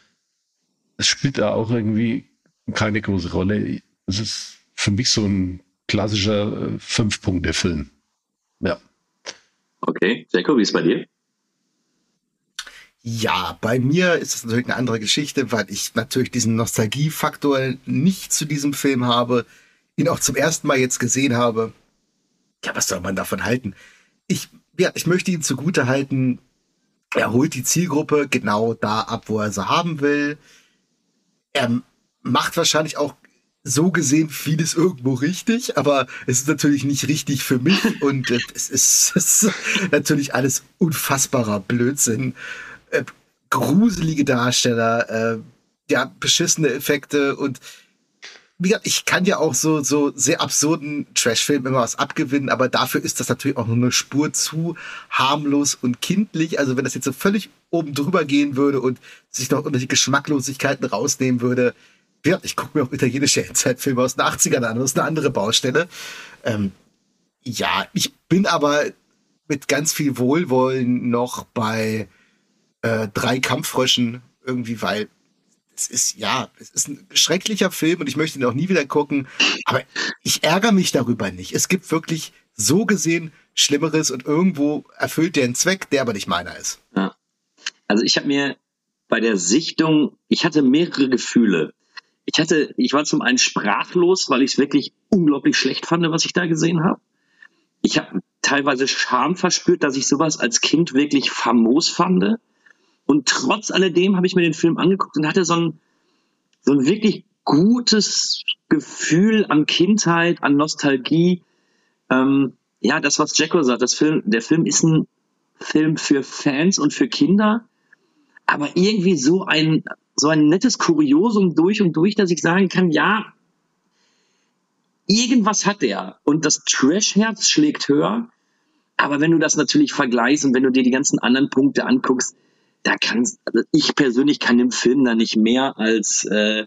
es spielt da auch irgendwie keine große Rolle. Es ist für mich so ein klassischer äh, Fünf-Punkte-Film. Ja. Okay, Jacob, wie ist es bei dir? Ja, bei mir ist es natürlich eine andere Geschichte, weil ich natürlich diesen Nostalgiefaktor nicht zu diesem Film habe, ihn auch zum ersten Mal jetzt gesehen habe. Ja, was soll man davon halten? Ich, ja, ich möchte ihn zugute halten. Er holt die Zielgruppe genau da ab, wo er sie haben will. Er macht wahrscheinlich auch so gesehen vieles irgendwo richtig, aber es ist natürlich nicht richtig für mich *laughs* und es, ist, es, ist, natürlich alles unfassbarer Blödsinn. Äh, gruselige Darsteller, äh, ja, beschissene Effekte und wie gesagt, ich kann ja auch so, so sehr absurden Trashfilmen immer was abgewinnen, aber dafür ist das natürlich auch nur eine Spur zu harmlos und kindlich. Also wenn das jetzt so völlig oben drüber gehen würde und sich noch irgendwelche Geschmacklosigkeiten rausnehmen würde, ja, ich gucke mir auch italienische Endzeitfilme aus den 80ern an, das ist eine andere Baustelle. Ähm, ja, ich bin aber mit ganz viel Wohlwollen noch bei äh, drei Kampffröschen irgendwie, weil es ist, ja, es ist ein schrecklicher Film und ich möchte ihn auch nie wieder gucken, aber ich ärgere mich darüber nicht. Es gibt wirklich so gesehen Schlimmeres und irgendwo erfüllt der einen Zweck, der aber nicht meiner ist. Ja. Also ich habe mir bei der Sichtung, ich hatte mehrere Gefühle ich hatte, ich war zum einen sprachlos, weil ich es wirklich unglaublich schlecht fand, was ich da gesehen habe. Ich habe teilweise Scham verspürt, dass ich sowas als Kind wirklich famos fand. Und trotz alledem habe ich mir den Film angeguckt und hatte so ein, so ein wirklich gutes Gefühl an Kindheit, an Nostalgie. Ähm, ja, das, was Jacko sagt, das Film, der Film ist ein Film für Fans und für Kinder, aber irgendwie so ein, so ein nettes Kuriosum durch und durch, dass ich sagen kann, ja, irgendwas hat der. Und das Trash-Herz schlägt höher. Aber wenn du das natürlich vergleichst und wenn du dir die ganzen anderen Punkte anguckst, da kannst, also ich persönlich kann dem Film da nicht mehr als äh,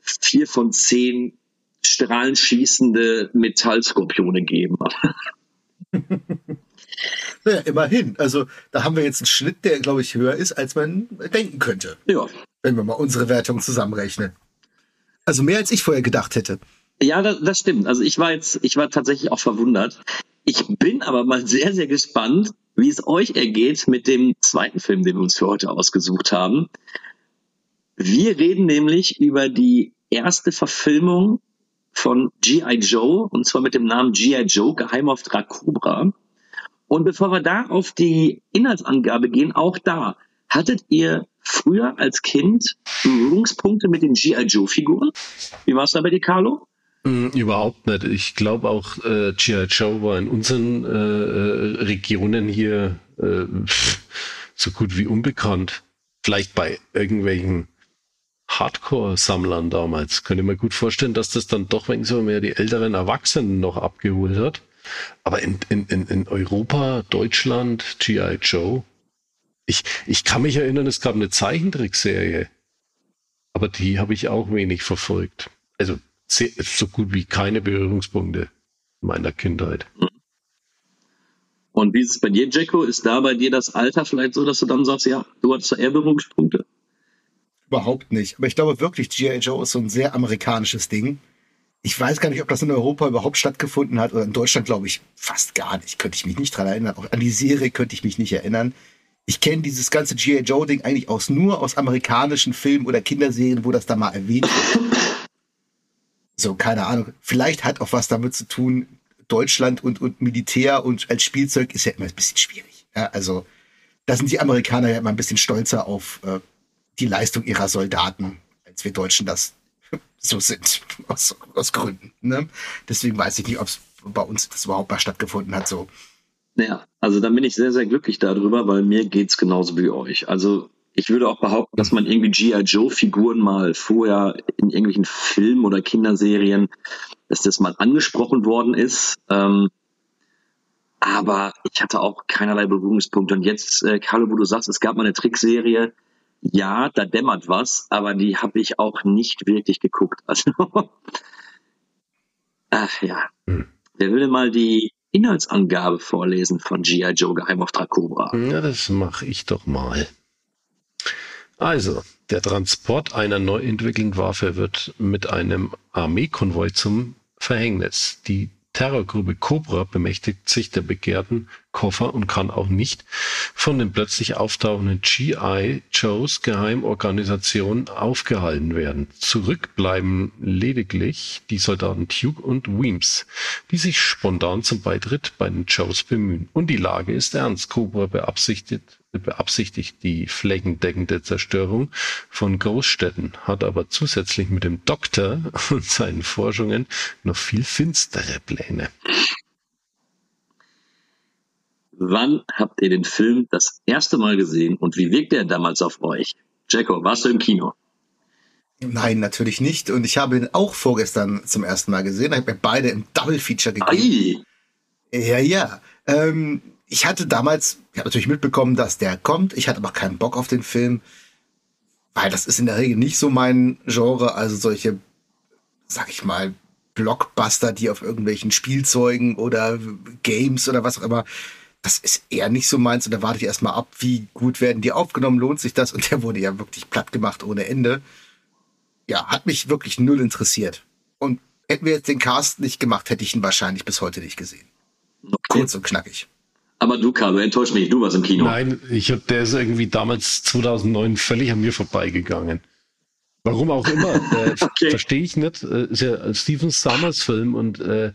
vier von zehn strahlenschießende Metallskorpione geben. *laughs* naja, immerhin. Also da haben wir jetzt einen Schnitt, der, glaube ich, höher ist, als man denken könnte. Ja. Wenn wir mal unsere Wertung zusammenrechnen. Also mehr als ich vorher gedacht hätte. Ja, das, das stimmt. Also ich war jetzt, ich war tatsächlich auch verwundert. Ich bin aber mal sehr, sehr gespannt, wie es euch ergeht mit dem zweiten Film, den wir uns für heute ausgesucht haben. Wir reden nämlich über die erste Verfilmung von G.I. Joe, und zwar mit dem Namen G.I. Joe, Geheimauftrag Cobra. Und bevor wir da auf die Inhaltsangabe gehen, auch da, hattet ihr früher als Kind Berührungspunkte mit den G.I. Joe-Figuren? Wie war es da bei dir, Carlo? Mm, überhaupt nicht. Ich glaube auch, äh, G.I. Joe war in unseren äh, äh, Regionen hier äh, so gut wie unbekannt. Vielleicht bei irgendwelchen Hardcore-Sammlern damals. Könnte mir gut vorstellen, dass das dann doch wenn so mehr die älteren Erwachsenen noch abgeholt hat. Aber in, in, in Europa, Deutschland, G.I. Joe, ich, ich kann mich erinnern, es gab eine Zeichentrickserie, aber die habe ich auch wenig verfolgt. Also sehr, so gut wie keine Berührungspunkte meiner Kindheit. Und wie ist es bei dir, Jacko? Ist da bei dir das Alter vielleicht so, dass du dann sagst, ja, du hattest da eher Berührungspunkte? Überhaupt nicht. Aber ich glaube wirklich, G.I. Joe ist so ein sehr amerikanisches Ding. Ich weiß gar nicht, ob das in Europa überhaupt stattgefunden hat oder in Deutschland glaube ich fast gar nicht. Könnte ich mich nicht dran erinnern. Auch an die Serie könnte ich mich nicht erinnern. Ich kenne dieses ganze G.I. Joe-Ding eigentlich aus nur aus amerikanischen Filmen oder Kinderserien, wo das da mal erwähnt wird. So, keine Ahnung. Vielleicht hat auch was damit zu tun, Deutschland und, und Militär und als Spielzeug ist ja immer ein bisschen schwierig. Ja, also da sind die Amerikaner ja immer ein bisschen stolzer auf äh, die Leistung ihrer Soldaten, als wir Deutschen das *laughs* so sind, *laughs* aus, aus Gründen. Ne? Deswegen weiß ich nicht, ob es bei uns das überhaupt mal stattgefunden hat. So. Naja, also da bin ich sehr, sehr glücklich darüber, weil mir geht's genauso wie euch. Also ich würde auch behaupten, dass man irgendwie G.I. Joe-Figuren mal vorher in irgendwelchen Filmen oder Kinderserien, dass das mal angesprochen worden ist. Ähm, aber ich hatte auch keinerlei Berührungspunkte. Und jetzt, äh, Carlo, wo du sagst, es gab mal eine Trickserie, ja, da dämmert was, aber die habe ich auch nicht wirklich geguckt. *laughs* Also, ach ja. Hm. Wer würde mal die Inhaltsangabe vorlesen von G.I. Joe Geheimauftrag Cobra? Ja, das mache ich doch mal. Also, der Transport einer neu entwickelten Waffe wird mit einem Armeekonvoi zum Verhängnis. Die Terrorgruppe Cobra bemächtigt sich der begehrten Koffer und kann auch nicht von den plötzlich auftauchenden GI Joes Geheimorganisation aufgehalten werden. Zurück bleiben lediglich die Soldaten Duke und Weems, die sich spontan zum Beitritt bei den Joes bemühen. Und die Lage ist ernst. Cobra beabsichtigt beabsichtigt die flächendeckende Zerstörung von Großstädten, hat aber zusätzlich mit dem Doktor *laughs* und seinen Forschungen noch viel finstere Pläne. Wann habt ihr den Film das erste Mal gesehen und wie wirkte er damals auf euch? Jacko, warst du im Kino? Nein, natürlich nicht. Und ich habe ihn auch vorgestern zum ersten Mal gesehen. Ich habe mir beide im Double Feature gegeben. Ei. Ja, ja. Ähm, ich hatte damals, ich habe natürlich mitbekommen, dass der kommt. Ich hatte aber keinen Bock auf den Film, weil das ist in der Regel nicht so mein Genre. Also solche, sag ich mal, Blockbuster, die auf irgendwelchen Spielzeugen oder Games oder was auch immer. Das ist eher nicht so meins. Und da warte ich erstmal ab, wie gut werden die aufgenommen, lohnt sich das? Und der wurde ja wirklich platt gemacht ohne Ende. Ja, hat mich wirklich null interessiert. Und hätten wir jetzt den Cast nicht gemacht, hätte ich ihn wahrscheinlich bis heute nicht gesehen. Kurz und knackig. Aber du, Carlo, enttäusch mich, du warst im Kino. Nein, ich hab, der ist irgendwie damals 2009 völlig an mir vorbeigegangen. Warum auch immer, *laughs* äh, okay. verstehe ich nicht. Äh, ist ja ein Stephen Summers Film und äh,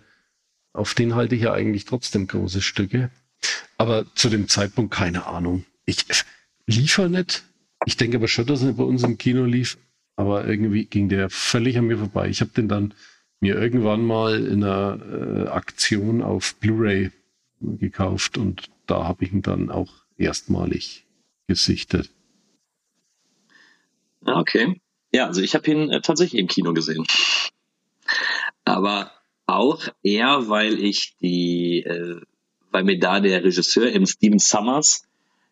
auf den halte ich ja eigentlich trotzdem große Stücke. Aber zu dem Zeitpunkt keine Ahnung. Ich liefer nicht. Ich denke aber schon, dass er bei uns im Kino lief. Aber irgendwie ging der völlig an mir vorbei. Ich habe den dann mir irgendwann mal in einer äh, Aktion auf Blu-ray gekauft und da habe ich ihn dann auch erstmalig gesichtet. Ah, okay. Ja, also ich habe ihn äh, tatsächlich im Kino gesehen. Aber auch eher, weil ich die, äh, weil mir da der Regisseur im Steven Summers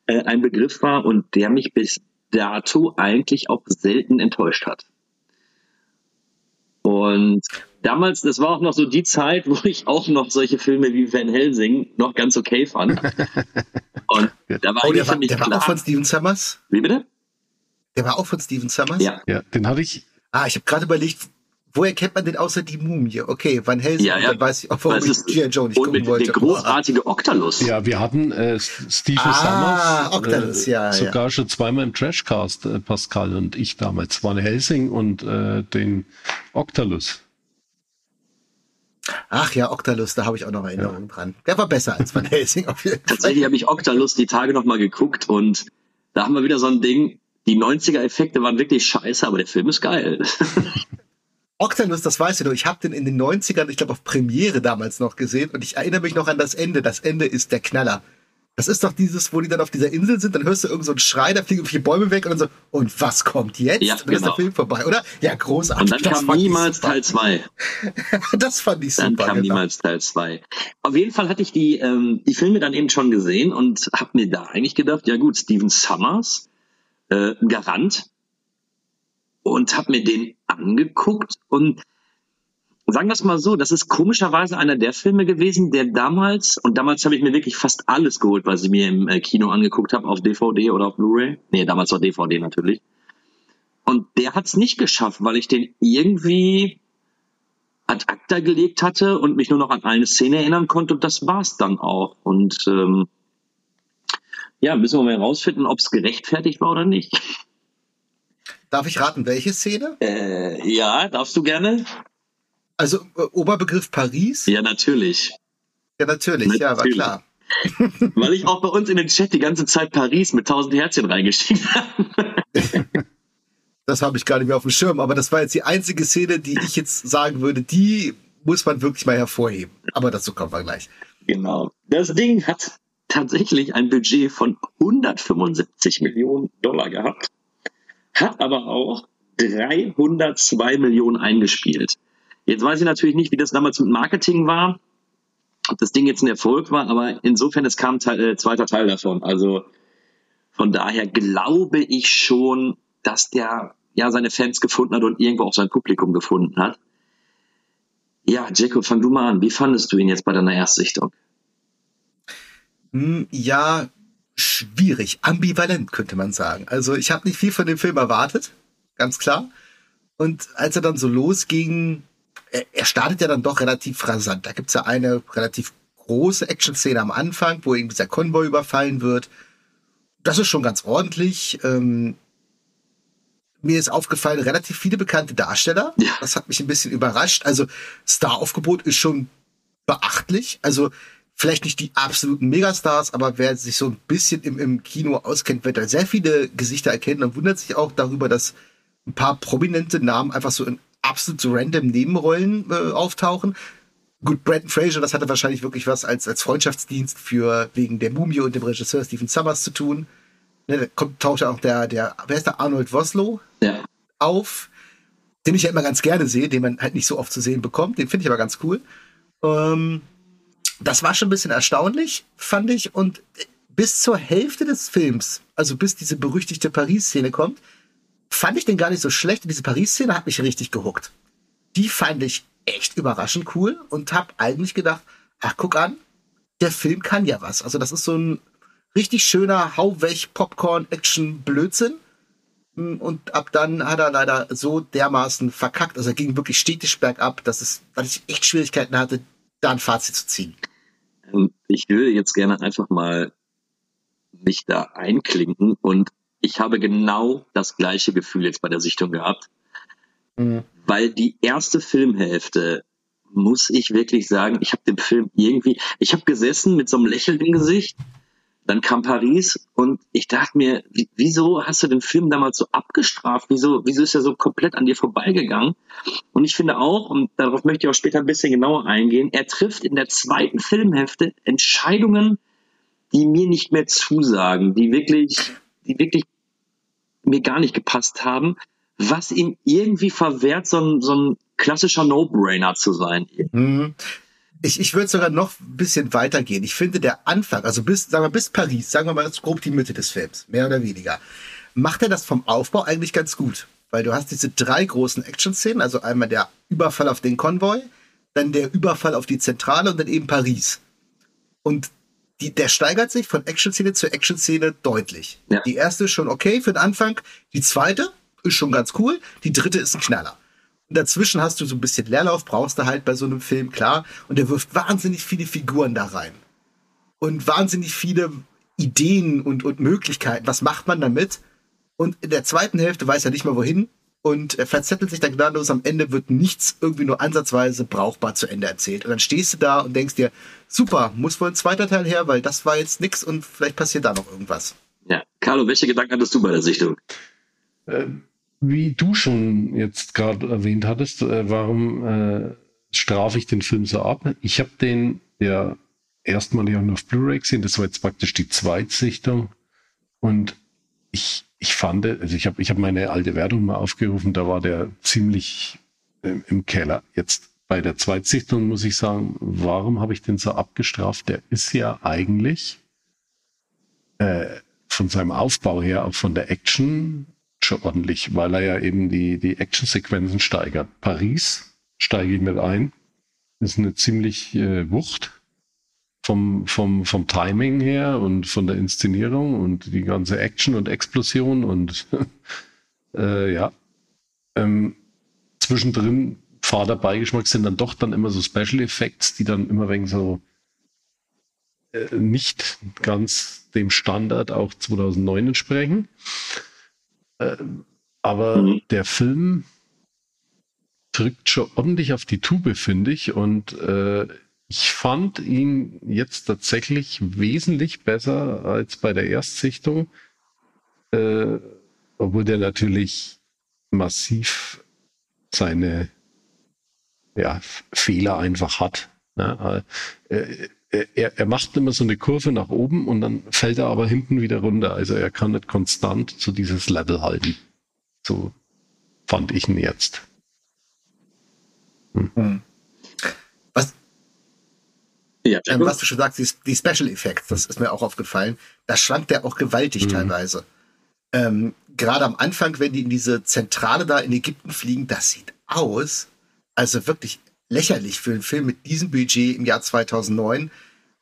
äh, ein Begriff war und der mich bis dato eigentlich auch selten enttäuscht hat. Und damals, das war auch noch so die Zeit, wo ich auch noch solche Filme wie Van Helsing noch ganz okay fand. *laughs* Und da war Oh, der eigentlich war, für mich der war klar. auch von Steven Summers? wie bitte? Der war auch von Steven Summers? Ja. Ja, den hatte ich. Ah, ich habe gerade überlegt, woher kennt man den außer die Mumie? Okay, Van Helsing, Ja, ja. dann weiß ich auch, warum ich G.I. Joe nicht Und gucken mit wollte. der großartige Octalus. Ja, wir hatten äh, Stephen Ah, Summers. Octalus, ja, Sogar schon zweimal im Trashcast, äh, Pascal und ich damals. Van Helsing und äh, den Octalus. Ach ja, Octalus, da habe ich auch noch Erinnerungen dran. Der war besser als Van Helsing auf jeden Fall. Tatsächlich habe ich Octalus die Tage nochmal geguckt und da haben wir wieder so ein Ding. Die 90er-Effekte waren wirklich scheiße, aber der Film ist geil. *laughs* Octalus, das weißt du doch, ich habe den in den 90ern, ich glaube auf Premiere damals noch gesehen und ich erinnere mich noch an das Ende. Das Ende ist der Knaller. Das ist doch dieses, wo die dann auf dieser Insel sind, dann hörst du irgend so einen Schrei, da fliegen irgendwelche Bäume weg und dann so, und was kommt jetzt? Ja, und dann ist der genau. Film vorbei, oder? Ja, großartig. Und dann Das kam niemals. Teil 2. *laughs* Das fand ich Dann super. kam genau. niemals Teil 2. Auf jeden Fall hatte ich die, ähm, die Filme dann eben schon gesehen und habe mir da eigentlich gedacht, ja gut, Steven Summers, äh, Garant. Und habe mir den angeguckt und sagen wir es mal so, das ist komischerweise einer der Filme gewesen, der damals, und damals habe ich mir wirklich fast alles geholt, was ich mir im äh, Kino angeguckt habe, auf DVD oder auf Blu-ray. Nee, damals war DVD natürlich. Und der hat es nicht geschafft, weil ich den irgendwie ad acta gelegt hatte und mich nur noch an eine Szene erinnern konnte und das war's dann auch. Und ähm, ja, müssen wir mal herausfinden, ob es gerechtfertigt war oder nicht. Darf ich raten, welche Szene? Äh, ja, darfst du gerne? Also äh, Oberbegriff Paris? Ja, natürlich. Ja, natürlich, ja, war Natürlich. klar. *laughs* Weil ich auch bei uns in den Chat die ganze Zeit Paris mit 1000 Herzchen reingeschickt *laughs* habe. Das habe ich gar nicht mehr auf dem Schirm, aber das war jetzt die einzige Szene, die ich jetzt sagen würde, die muss man wirklich mal hervorheben. Aber dazu kommen wir gleich. Genau. Das Ding hat tatsächlich ein Budget von 175 Millionen Dollar gehabt, hat aber auch 302 Millionen eingespielt. Jetzt weiß ich natürlich nicht, wie das damals mit Marketing war, ob das Ding jetzt ein Erfolg war, aber insofern, es kam Teil, äh, zweiter Teil davon. Also von daher glaube ich schon, dass der ja seine Fans gefunden hat und irgendwo auch sein Publikum gefunden hat. Ja, Jacob, fang du mal an. Wie fandest du ihn jetzt bei deiner Erstsichtung? Hm, ja, schwierig, ambivalent könnte man sagen. Also ich habe nicht viel von dem Film erwartet, ganz klar. Und als er dann so losging, er, er startet ja dann doch relativ rasant. Da gibt's ja eine relativ große Action-Szene am Anfang, wo eben dieser Konvoi überfallen wird. Das ist schon ganz ordentlich. Ähm, mir ist aufgefallen, relativ viele bekannte Darsteller. Ja. Das hat mich ein bisschen überrascht. Also Star-Aufgebot ist schon beachtlich. Also vielleicht nicht die absoluten Megastars, aber wer sich so ein bisschen im, im Kino auskennt, wird da sehr viele Gesichter erkennen und wundert sich auch darüber, dass ein paar prominente Namen einfach so in absolut so random Nebenrollen äh, auftauchen. Gut, Brandon Fraser, das hatte wahrscheinlich wirklich was als, als Freundschaftsdienst für wegen der Mumie und dem Regisseur Stephen Summers zu tun. Ne, da kommt, taucht ja auch der, der, wer ist der Arnold Voslo Ja. auf, den ich ja immer ganz gerne sehe, den man halt nicht so oft zu sehen bekommt. Den finde ich aber ganz cool. Ähm, das war schon ein bisschen erstaunlich, fand ich. Und bis zur Hälfte des Films, also bis diese berüchtigte Paris-Szene kommt, fand ich den gar nicht so schlecht. Diese Paris-Szene hat mich richtig gehuckt. Die fand ich echt überraschend cool und habe eigentlich gedacht, ach guck an, der Film kann ja was. Also das ist so ein richtig schöner Hau weg Popcorn Action Blödsinn. Und ab dann hat er leider so dermaßen verkackt. Also er ging wirklich stetig bergab, dass es, dass ich echt Schwierigkeiten hatte, da ein Fazit zu ziehen. Ähm, Ich würde jetzt gerne einfach mal mich da einklinken und ich habe genau das gleiche Gefühl jetzt bei der Sichtung gehabt, weil die erste Filmhälfte muss ich wirklich sagen, ich habe den Film irgendwie, ich habe gesessen mit so einem Lächeln im Gesicht, dann kam Paris und ich dachte mir, wie- wieso hast du den Film damals so abgestraft? Wieso, wieso ist er so komplett an dir vorbeigegangen? Und ich finde auch, und darauf möchte ich auch später ein bisschen genauer eingehen, er trifft in der zweiten Filmhälfte Entscheidungen, die mir nicht mehr zusagen, die wirklich, die wirklich mir gar nicht gepasst haben, was ihm irgendwie verwehrt, so ein, so ein klassischer No-Brainer zu sein. Mhm. Ich, ich würde sogar noch ein bisschen weitergehen. Ich finde, der Anfang, also bis, sagen wir, bis Paris, sagen wir mal grob die Mitte des Films, mehr oder weniger, macht er das vom Aufbau eigentlich ganz gut. Weil du hast diese drei großen Action-Szenen, also einmal der Überfall auf den Konvoi, dann der Überfall auf die Zentrale und dann eben Paris. Und die, der steigert sich von Action-Szene zu Action-Szene deutlich. Ja. Die erste ist schon okay für den Anfang, die zweite ist schon ganz cool, die dritte ist ein Knaller. Und dazwischen hast du so ein bisschen Leerlauf, brauchst du halt bei so einem Film, klar. Und der wirft wahnsinnig viele Figuren da rein. Und wahnsinnig viele Ideen und, und Möglichkeiten. Was macht man damit? Und in der zweiten Hälfte weiß er nicht mehr wohin und er verzettelt sich dann gnadenlos. Am Ende wird nichts irgendwie nur ansatzweise brauchbar zu Ende erzählt. Und dann stehst du da und denkst dir, super, muss wohl ein zweiter Teil her, weil das war jetzt nix und vielleicht passiert da noch irgendwas. Ja. Carlo, welche Gedanken hattest du bei der Sichtung? Ähm, wie du schon jetzt gerade erwähnt hattest, äh, warum äh, strafe ich den Film so ab? Ich habe den ja erstmalig auch nur auf Blu-ray gesehen. Das war jetzt praktisch die Zweitsichtung. Und ich ich fand, also ich habe ich hab meine alte Wertung mal aufgerufen, da war der ziemlich ähm, im Keller. Jetzt bei der Zweitsichtung muss ich sagen, warum habe ich den so abgestraft? Der ist ja eigentlich äh, von seinem Aufbau her, auch von der Action schon ordentlich, weil er ja eben die, die Actionsequenzen steigert. Paris steige ich mit ein. Ist eine ziemlich äh, Wucht vom, vom, vom Timing her und von der Inszenierung und die ganze Action und Explosion und *laughs* äh, ja. Ähm, zwischendrin fader Beigeschmack sind dann doch dann immer so Special Effects, die dann immer wegen so äh, nicht ganz dem Standard auch 2009 entsprechen. Äh, aber mhm. der Film drückt schon ordentlich auf die Tube, finde ich. Und äh, ich fand ihn jetzt tatsächlich wesentlich besser als bei der Erstsichtung, äh, obwohl der natürlich massiv seine ja, Fehler einfach hat. Ne? Äh, er, er macht immer so eine Kurve nach oben und dann fällt er aber hinten wieder runter. Also er kann nicht konstant zu dieses Level halten. So fand ich ihn jetzt. Hm. Hm. Ja, ähm, was du schon sagst, die, die, Special Effects, das ist mir auch aufgefallen, da schwankt der auch gewaltig mhm. teilweise. Ähm, Gerade am Anfang, wenn die in diese Zentrale da in Ägypten fliegen, das sieht aus, also wirklich lächerlich für einen Film mit diesem Budget im Jahr 2009.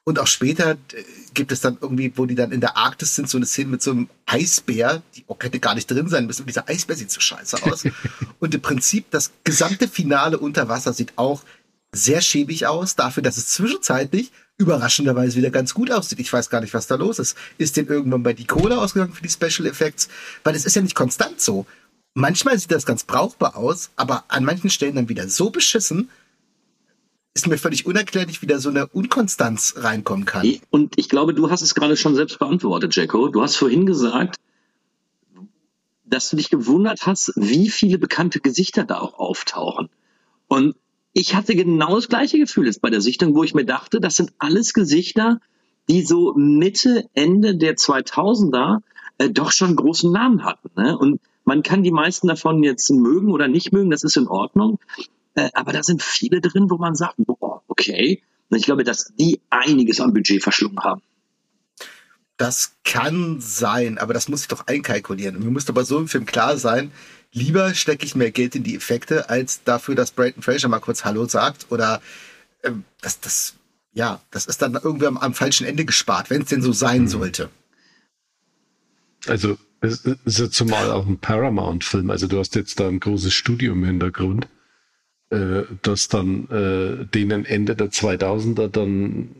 Und auch später äh, gibt es dann irgendwie, wo die dann in der Arktis sind, so eine Szene mit so einem Eisbär, die auch hätte gar nicht drin sein müssen. Und dieser Eisbär sieht so scheiße aus. *laughs* und im Prinzip, das gesamte Finale unter Wasser sieht auch sehr schäbig aus, dafür, dass es zwischenzeitlich überraschenderweise wieder ganz gut aussieht. Ich weiß gar nicht, was da los ist. Ist denn irgendwann bei die Cola ausgegangen für die Special Effects? Weil es ist ja nicht konstant so. Manchmal sieht das ganz brauchbar aus, aber an manchen Stellen dann wieder so beschissen, ist mir völlig unerklärlich, wie da so eine Unkonstanz reinkommen kann. Und ich glaube, du hast es gerade schon selbst beantwortet, Jacko. Du hast vorhin gesagt, dass du dich gewundert hast, wie viele bekannte Gesichter da auch auftauchen. Und ich hatte genau das gleiche Gefühl jetzt bei der Sichtung, wo ich mir dachte, das sind alles Gesichter, die so Mitte, Ende der 2000er äh, doch schon großen Namen hatten. Ne? Und man kann die meisten davon jetzt mögen oder nicht mögen, das ist in Ordnung. Äh, aber da sind viele drin, wo man sagt, boah, okay. Und ich glaube, dass die einiges am Budget verschlungen haben. Das kann sein, aber das muss ich doch einkalkulieren. Mir muss bei so einem Film klar sein, lieber stecke ich mehr Geld in die Effekte, als dafür, dass Brayton Fraser mal kurz Hallo sagt oder ähm, das, das, ja, das ist dann irgendwie am, am falschen Ende gespart, wenn es denn so sein mhm. sollte. Also es ist ja zumal auch ein Paramount-Film, also du hast jetzt da ein großes Studio im Hintergrund, äh, dass dann äh, denen Ende der 2000er dann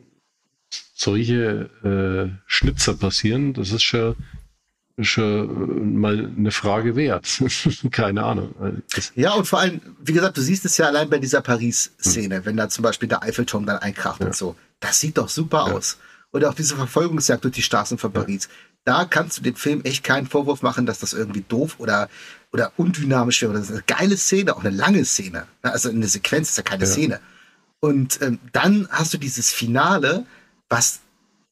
solche äh, Schnitzer passieren, das ist schon mal eine Frage wert. *laughs* Keine Ahnung. Ja, und vor allem, wie gesagt, du siehst es ja allein bei dieser Paris-Szene, hm. wenn da zum Beispiel der Eiffelturm dann einkracht ja. und so. Das sieht doch super ja. aus. Oder auch diese Verfolgungsjagd durch die Straßen von Paris. Da kannst du dem Film echt keinen Vorwurf machen, dass das irgendwie doof oder, oder undynamisch wäre. Das ist eine geile Szene, auch eine lange Szene. Also eine Sequenz ist ja keine Szene. Und ähm, dann hast du dieses Finale, was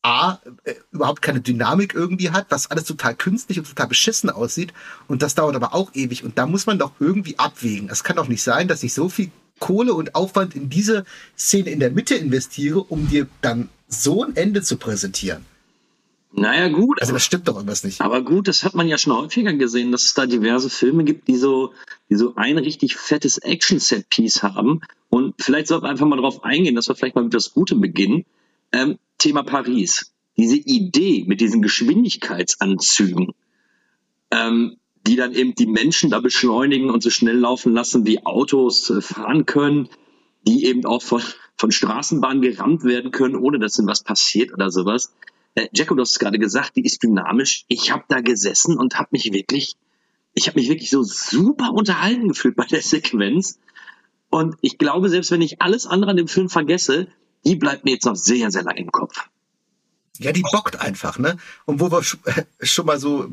A, äh, überhaupt keine Dynamik irgendwie hat, was alles total künstlich und total beschissen aussieht. Und das dauert aber auch ewig. Und da muss man doch irgendwie abwägen. Es kann doch nicht sein, dass ich so viel Kohle und Aufwand in diese Szene in der Mitte investiere, um dir dann so ein Ende zu präsentieren. Naja, gut. Also das stimmt doch irgendwas nicht. Aber gut, das hat man ja schon häufiger gesehen, dass es da diverse Filme gibt, die so, die so ein richtig fettes Action-Set-Piece haben. Und vielleicht sollten wir einfach mal drauf eingehen, dass wir vielleicht mal mit das Gute beginnen. Ähm, Thema Paris. Diese Idee mit diesen Geschwindigkeitsanzügen, ähm, die dann eben die Menschen da beschleunigen und so schnell laufen lassen, wie Autos äh, fahren können, die eben auch von, von Straßenbahnen gerammt werden können, ohne dass ihnen was passiert oder sowas äh, Jacko, du hast es gerade gesagt, die ist dynamisch. Ich habe da gesessen und habe mich wirklich, ich habe mich wirklich so super unterhalten gefühlt bei der Sequenz. Und ich glaube, selbst wenn ich alles andere an dem Film vergesse, die bleibt mir jetzt noch sehr, sehr lange im Kopf. Ja, die bockt einfach, ne? Und wo wir *laughs* schon mal so,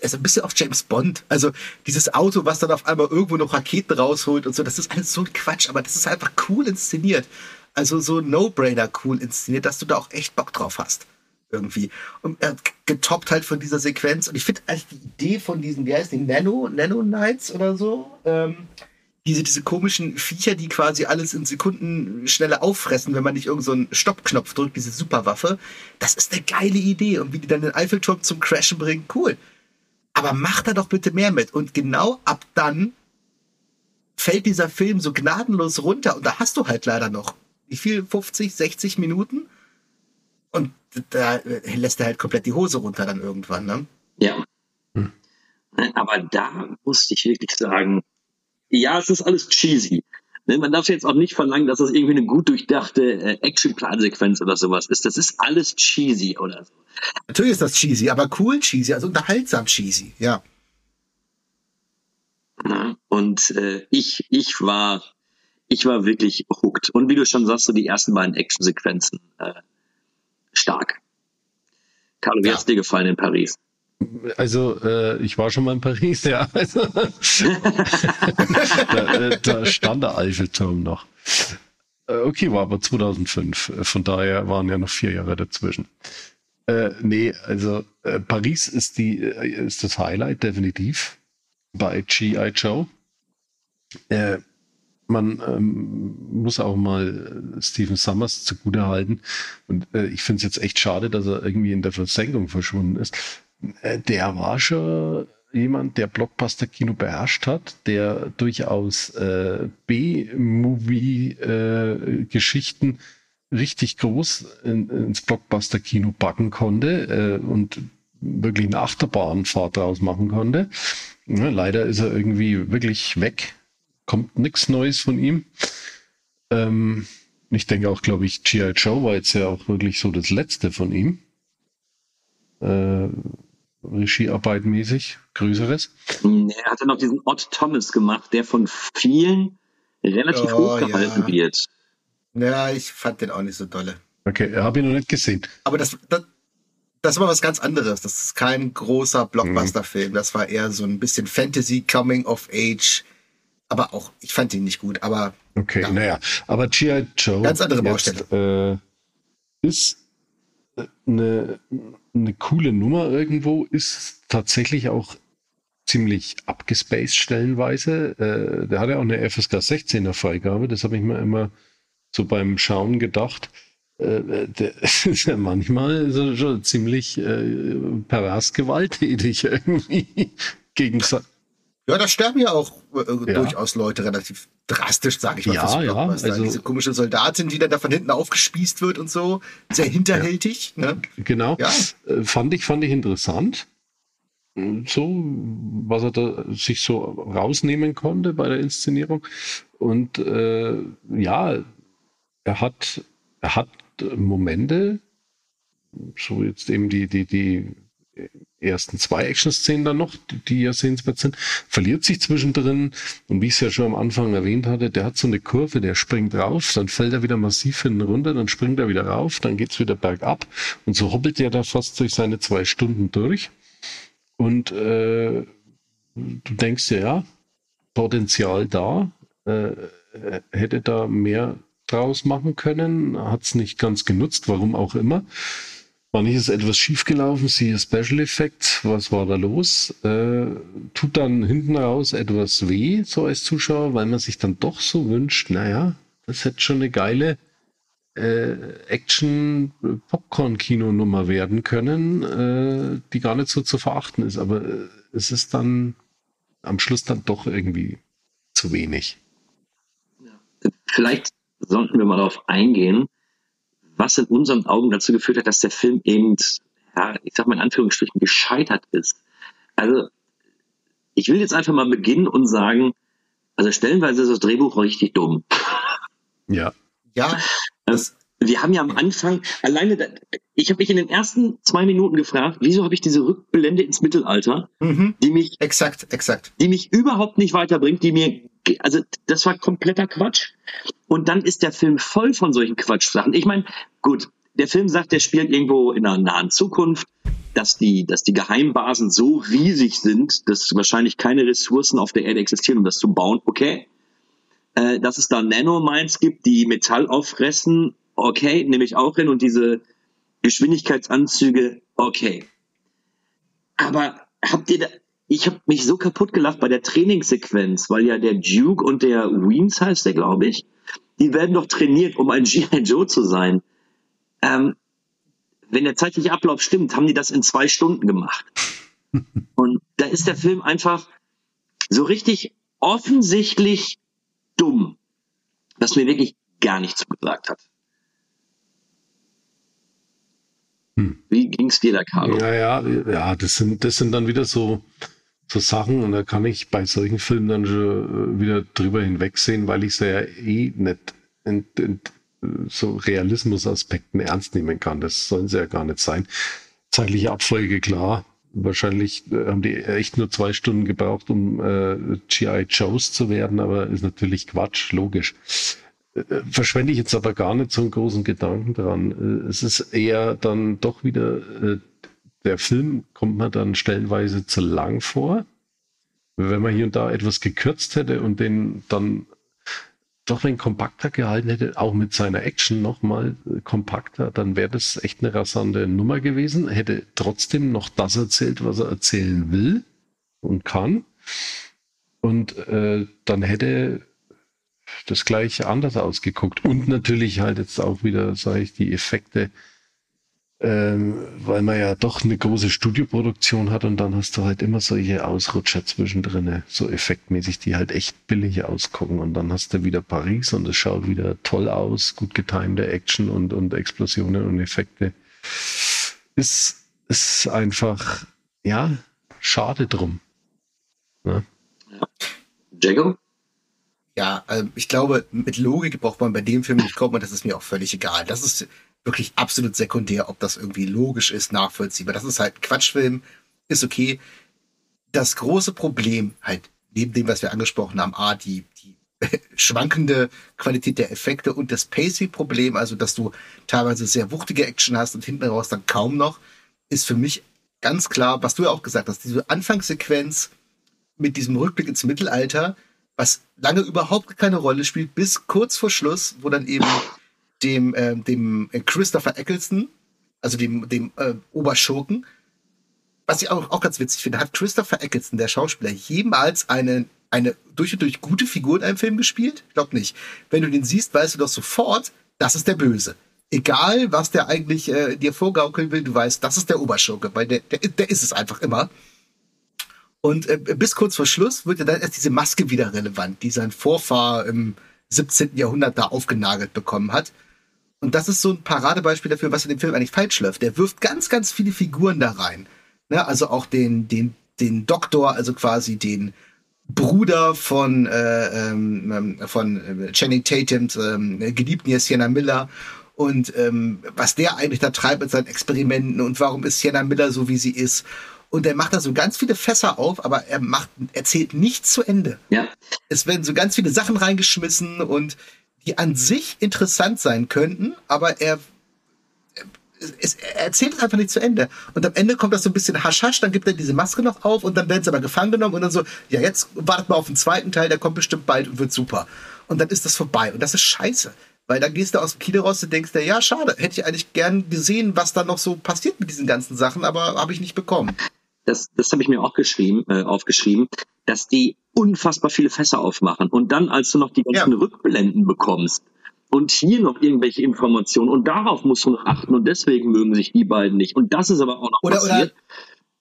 ist ein bisschen auf James Bond. Also dieses Auto, was dann auf einmal irgendwo noch Raketen rausholt und so, das ist alles so ein Quatsch, aber das ist einfach cool inszeniert. Also so No-Brainer cool inszeniert, dass du da auch echt Bock drauf hast irgendwie. Und er getoppt halt von dieser Sequenz. Und ich finde eigentlich die Idee von diesen, wie heißt die, Nano, Nano Knights oder so, ähm, diese, diese komischen Viecher, die quasi alles in Sekunden schneller auffressen, wenn man nicht irgendeinen so Stoppknopf drückt, diese Superwaffe. Das ist eine geile Idee. Und wie die dann den Eiffelturm zum Crashen bringen, cool. Aber mach da doch bitte mehr mit. Und genau ab dann fällt dieser Film so gnadenlos runter. Und da hast du halt leider noch, wie viel, 50, 60 Minuten? Und da lässt er halt komplett die Hose runter dann irgendwann, ne? Ja. Hm. Aber da musste ich wirklich sagen, ja, es ist alles cheesy. Ne, man darf jetzt auch nicht verlangen, dass das irgendwie eine gut durchdachte äh, Action-Plansequenz oder sowas ist. Das ist alles cheesy oder so. Natürlich ist das cheesy, aber cool cheesy, also unterhaltsam cheesy, ja. Und äh, ich, ich war, ich war wirklich hooked. Und wie du schon sagst, so die ersten beiden Action-Sequenzen äh, stark. Carlo, wie ja. hat dir gefallen in Paris? Also, äh, ich war schon mal in Paris, ja. *laughs* Also, da, äh, da, stand der Eiffelturm noch. Äh, okay, war aber 2005. Von daher waren ja noch vier Jahre dazwischen. Äh, nee, also äh, Paris ist die äh, ist das Highlight definitiv bei G.I. Joe. Äh, man ähm, muss auch mal äh, Stephen Summers zugutehalten. Und äh, ich finde es jetzt echt schade, dass er irgendwie in der Versenkung verschwunden ist. Äh, der war schon jemand, der Blockbuster-Kino beherrscht hat, der durchaus äh, B-Movie-Geschichten äh, richtig groß in, ins Blockbuster-Kino backen konnte äh, und wirklich eine Achterbahnfahrt draus machen konnte. Ja, leider ist er irgendwie wirklich weg kommt nichts Neues von ihm. Ähm, ich denke auch, glaube ich, G.I. Joe war jetzt ja auch wirklich so das letzte von ihm. Äh, Regiearbeit mäßig, größeres. Er hatte noch diesen Odd Thomas gemacht, der von vielen relativ oh, hochgehalten ja. wird. Ja, ich fand den auch nicht so dolle. Okay, habe ich noch nicht gesehen. Aber das, das, das war was ganz anderes. Das ist kein großer Blockbuster-Film. Das war eher so ein bisschen Fantasy, Coming of Age, aber auch, ich fand ihn nicht gut, aber. Okay, ja. naja, aber G.I. Joe. Ganz andere Baustelle. Äh, ist eine, eine coole Nummer irgendwo, ist tatsächlich auch ziemlich abgespaced stellenweise. Äh, der hatte auch eine FSK 16er Freigabe, das habe ich mir immer so beim Schauen gedacht. Äh, der *laughs* ist ja manchmal so schon ziemlich äh, pervers gewalttätig *laughs* irgendwie gegen ja, da sterben ja auch äh, ja. durchaus Leute relativ drastisch, sage ich mal. Ja, ja. Also, Diese komische Soldatin, die dann da von hinten aufgespießt wird und so, sehr hinterhältig. Ja. Ne? Genau. Ja. Äh, fand ich, fand ich interessant. So, was er da sich so rausnehmen konnte bei der Inszenierung. Und äh, ja, er hat, er hat Momente, so jetzt eben die, die, die ersten zwei Action-Szenen dann noch, die, ja sehenswert sind, verliert sich zwischendrin. Und wie ich es ja schon am Anfang erwähnt hatte, der hat so eine Kurve, der springt rauf, dann fällt er wieder massiv hinten runter, dann springt er wieder rauf, dann geht's wieder bergab. Und so hoppelt er da fast durch seine zwei Stunden durch. Und äh, du denkst dir, ja, Potenzial da, äh, hätte da mehr draus machen können, hat es nicht ganz genutzt, warum auch immer. Manches ist etwas schiefgelaufen, siehe Special Effects, was war da los? Äh, tut dann hinten raus etwas weh, so als Zuschauer, weil man sich dann doch so wünscht, naja, das hätte schon eine geile äh, Action-Popcorn-Kino-Nummer werden können, äh, die gar nicht so zu verachten ist. Aber äh, es ist dann am Schluss dann doch irgendwie zu wenig. Vielleicht sollten wir mal darauf eingehen, was in unseren Augen dazu geführt hat, dass der Film eben, ja, ich sag mal in Anführungsstrichen, gescheitert ist. Also, ich will jetzt einfach mal beginnen und sagen, also stellenweise ist das Drehbuch richtig dumm. *laughs* Ja. Ja. Das, wir haben ja am Anfang alleine, da, ich habe mich in den ersten zwei Minuten gefragt, wieso habe ich diese Rückblende ins Mittelalter, Mhm. die mich, Exakt, exakt. die mich überhaupt nicht weiterbringt, die mir, also das war kompletter Quatsch. Und dann ist der Film voll von solchen Quatschsachen. Ich meine, gut, der Film sagt, der spielt irgendwo in einer nahen Zukunft, dass die, dass die Geheimbasen so riesig sind, dass wahrscheinlich keine Ressourcen auf der Erde existieren, um das zu bauen. Okay. Äh, dass es da Nanomines gibt, die Metall auffressen. Okay, nehme ich auch hin. Und diese Geschwindigkeitsanzüge. Okay. Aber habt ihr da, ich habe mich so kaputt gelacht bei der Trainingssequenz, weil ja der Duke und der Weens heißt der, glaube ich, die werden doch trainiert, um ein *laughs* G.I. Joe zu sein. Ähm, wenn der zeitliche Ablauf stimmt, haben die das in zwei Stunden gemacht. *laughs* Und da ist der Film einfach so richtig offensichtlich dumm, was mir wirklich gar nichts zugesagt hat. Hm. Wie ging's dir da, Carlo? Ja, ja, ja, das sind, das sind dann wieder so, so Sachen und da kann ich bei solchen Filmen dann schon äh, wieder drüber hinwegsehen, weil ich sie ja eh nicht in, in so Realismusaspekten ernst nehmen kann. Das sollen sie ja gar nicht sein. Zeitliche Abfolge, klar. Wahrscheinlich äh, haben die echt nur zwei Stunden gebraucht, um äh, GI Joes zu werden, aber ist natürlich Quatsch, logisch. Äh, verschwende ich jetzt aber gar nicht so einen großen Gedanken dran. Es ist eher dann doch wieder, der Film kommt mir dann stellenweise zu lang vor. Wenn man hier und da etwas gekürzt hätte und den dann doch wenn kompakter gehalten hätte, auch mit seiner Action nochmal kompakter, dann wäre das echt eine rasante Nummer gewesen. Hätte trotzdem noch das erzählt, was er erzählen will und kann. Und äh, dann hätte das gleich anders ausgeguckt. Und natürlich halt jetzt auch wieder, sage ich, die Effekte, ähm, weil man ja doch eine große Studioproduktion hat und dann hast du halt immer solche Ausrutscher zwischendrin, so effektmäßig, die halt echt billig ausgucken und dann hast du wieder Paris und es schaut wieder toll aus, gut getimte Action und, und Explosionen und Effekte. Ist, ist einfach, ja, schade drum. Ne? Jago? Ja, also ich glaube, mit Logik braucht man bei dem Film nicht kommen und das ist mir auch völlig egal. Das ist wirklich absolut sekundär, ob das irgendwie logisch ist, nachvollziehbar. Das ist halt Quatschfilm, ist okay. Das große Problem, halt, neben dem, was wir angesprochen haben, A, die, die *laughs* schwankende Qualität der Effekte und das Pacing-Problem, also dass du teilweise sehr wuchtige Action hast und hinten raus dann kaum noch, ist für mich ganz klar, was du ja auch gesagt hast, diese Anfangssequenz mit diesem Rückblick ins Mittelalter, was lange überhaupt keine Rolle spielt, bis kurz vor Schluss, wo dann eben dem, äh, dem Christopher Eccleston, also dem, dem äh, Oberschurken, was ich auch, auch ganz witzig finde, hat Christopher Eccleston, der Schauspieler, jemals eine, eine durch und durch gute Figur in einem Film gespielt? Ich glaube nicht. Wenn du den siehst, weißt du doch sofort, das ist der Böse. Egal, was der eigentlich äh, dir vorgaukeln will, du weißt, das ist der Oberschurke, weil der, der, der ist es einfach immer. Und äh, bis kurz vor Schluss wird ja dann erst diese Maske wieder relevant, die sein Vorfahr im 17. Jahrhundert da aufgenagelt bekommen hat. Und das ist so ein Paradebeispiel dafür, was in dem Film eigentlich falsch läuft. Der wirft ganz, ganz viele Figuren da rein. Ne? Also auch den, den, den Doktor, also quasi den Bruder von, äh, ähm, von Channing Tatums ähm, geliebten hier Sienna Miller und ähm, was der eigentlich da treibt mit seinen Experimenten und warum ist Sienna Miller so, wie sie ist. Und er macht da so ganz viele Fässer auf, aber er macht, erzählt nichts zu Ende. Ja. Es werden so ganz viele Sachen reingeschmissen und die an sich interessant sein könnten, aber er, es, er erzählt es einfach nicht zu Ende. Und am Ende kommt das so ein bisschen hasch hasch, dann gibt er diese Maske noch auf und dann werden sie aber gefangen genommen und dann so, ja, jetzt wartet mal auf den zweiten Teil, der kommt bestimmt bald und wird super. Und dann ist das vorbei. Und das ist scheiße. Weil dann gehst du aus dem Kino raus und denkst dir, ja, schade, hätte ich eigentlich gern gesehen, was da noch so passiert mit diesen ganzen Sachen, aber habe ich nicht bekommen. Das, das habe ich mir auch geschrieben, äh, aufgeschrieben, dass die unfassbar viele Fässer aufmachen. Und dann, als du noch die ganzen Ja. Rückblenden bekommst und hier noch irgendwelche Informationen und darauf musst du noch achten und deswegen mögen sich die beiden nicht. Und das ist aber auch noch Oder- passiert.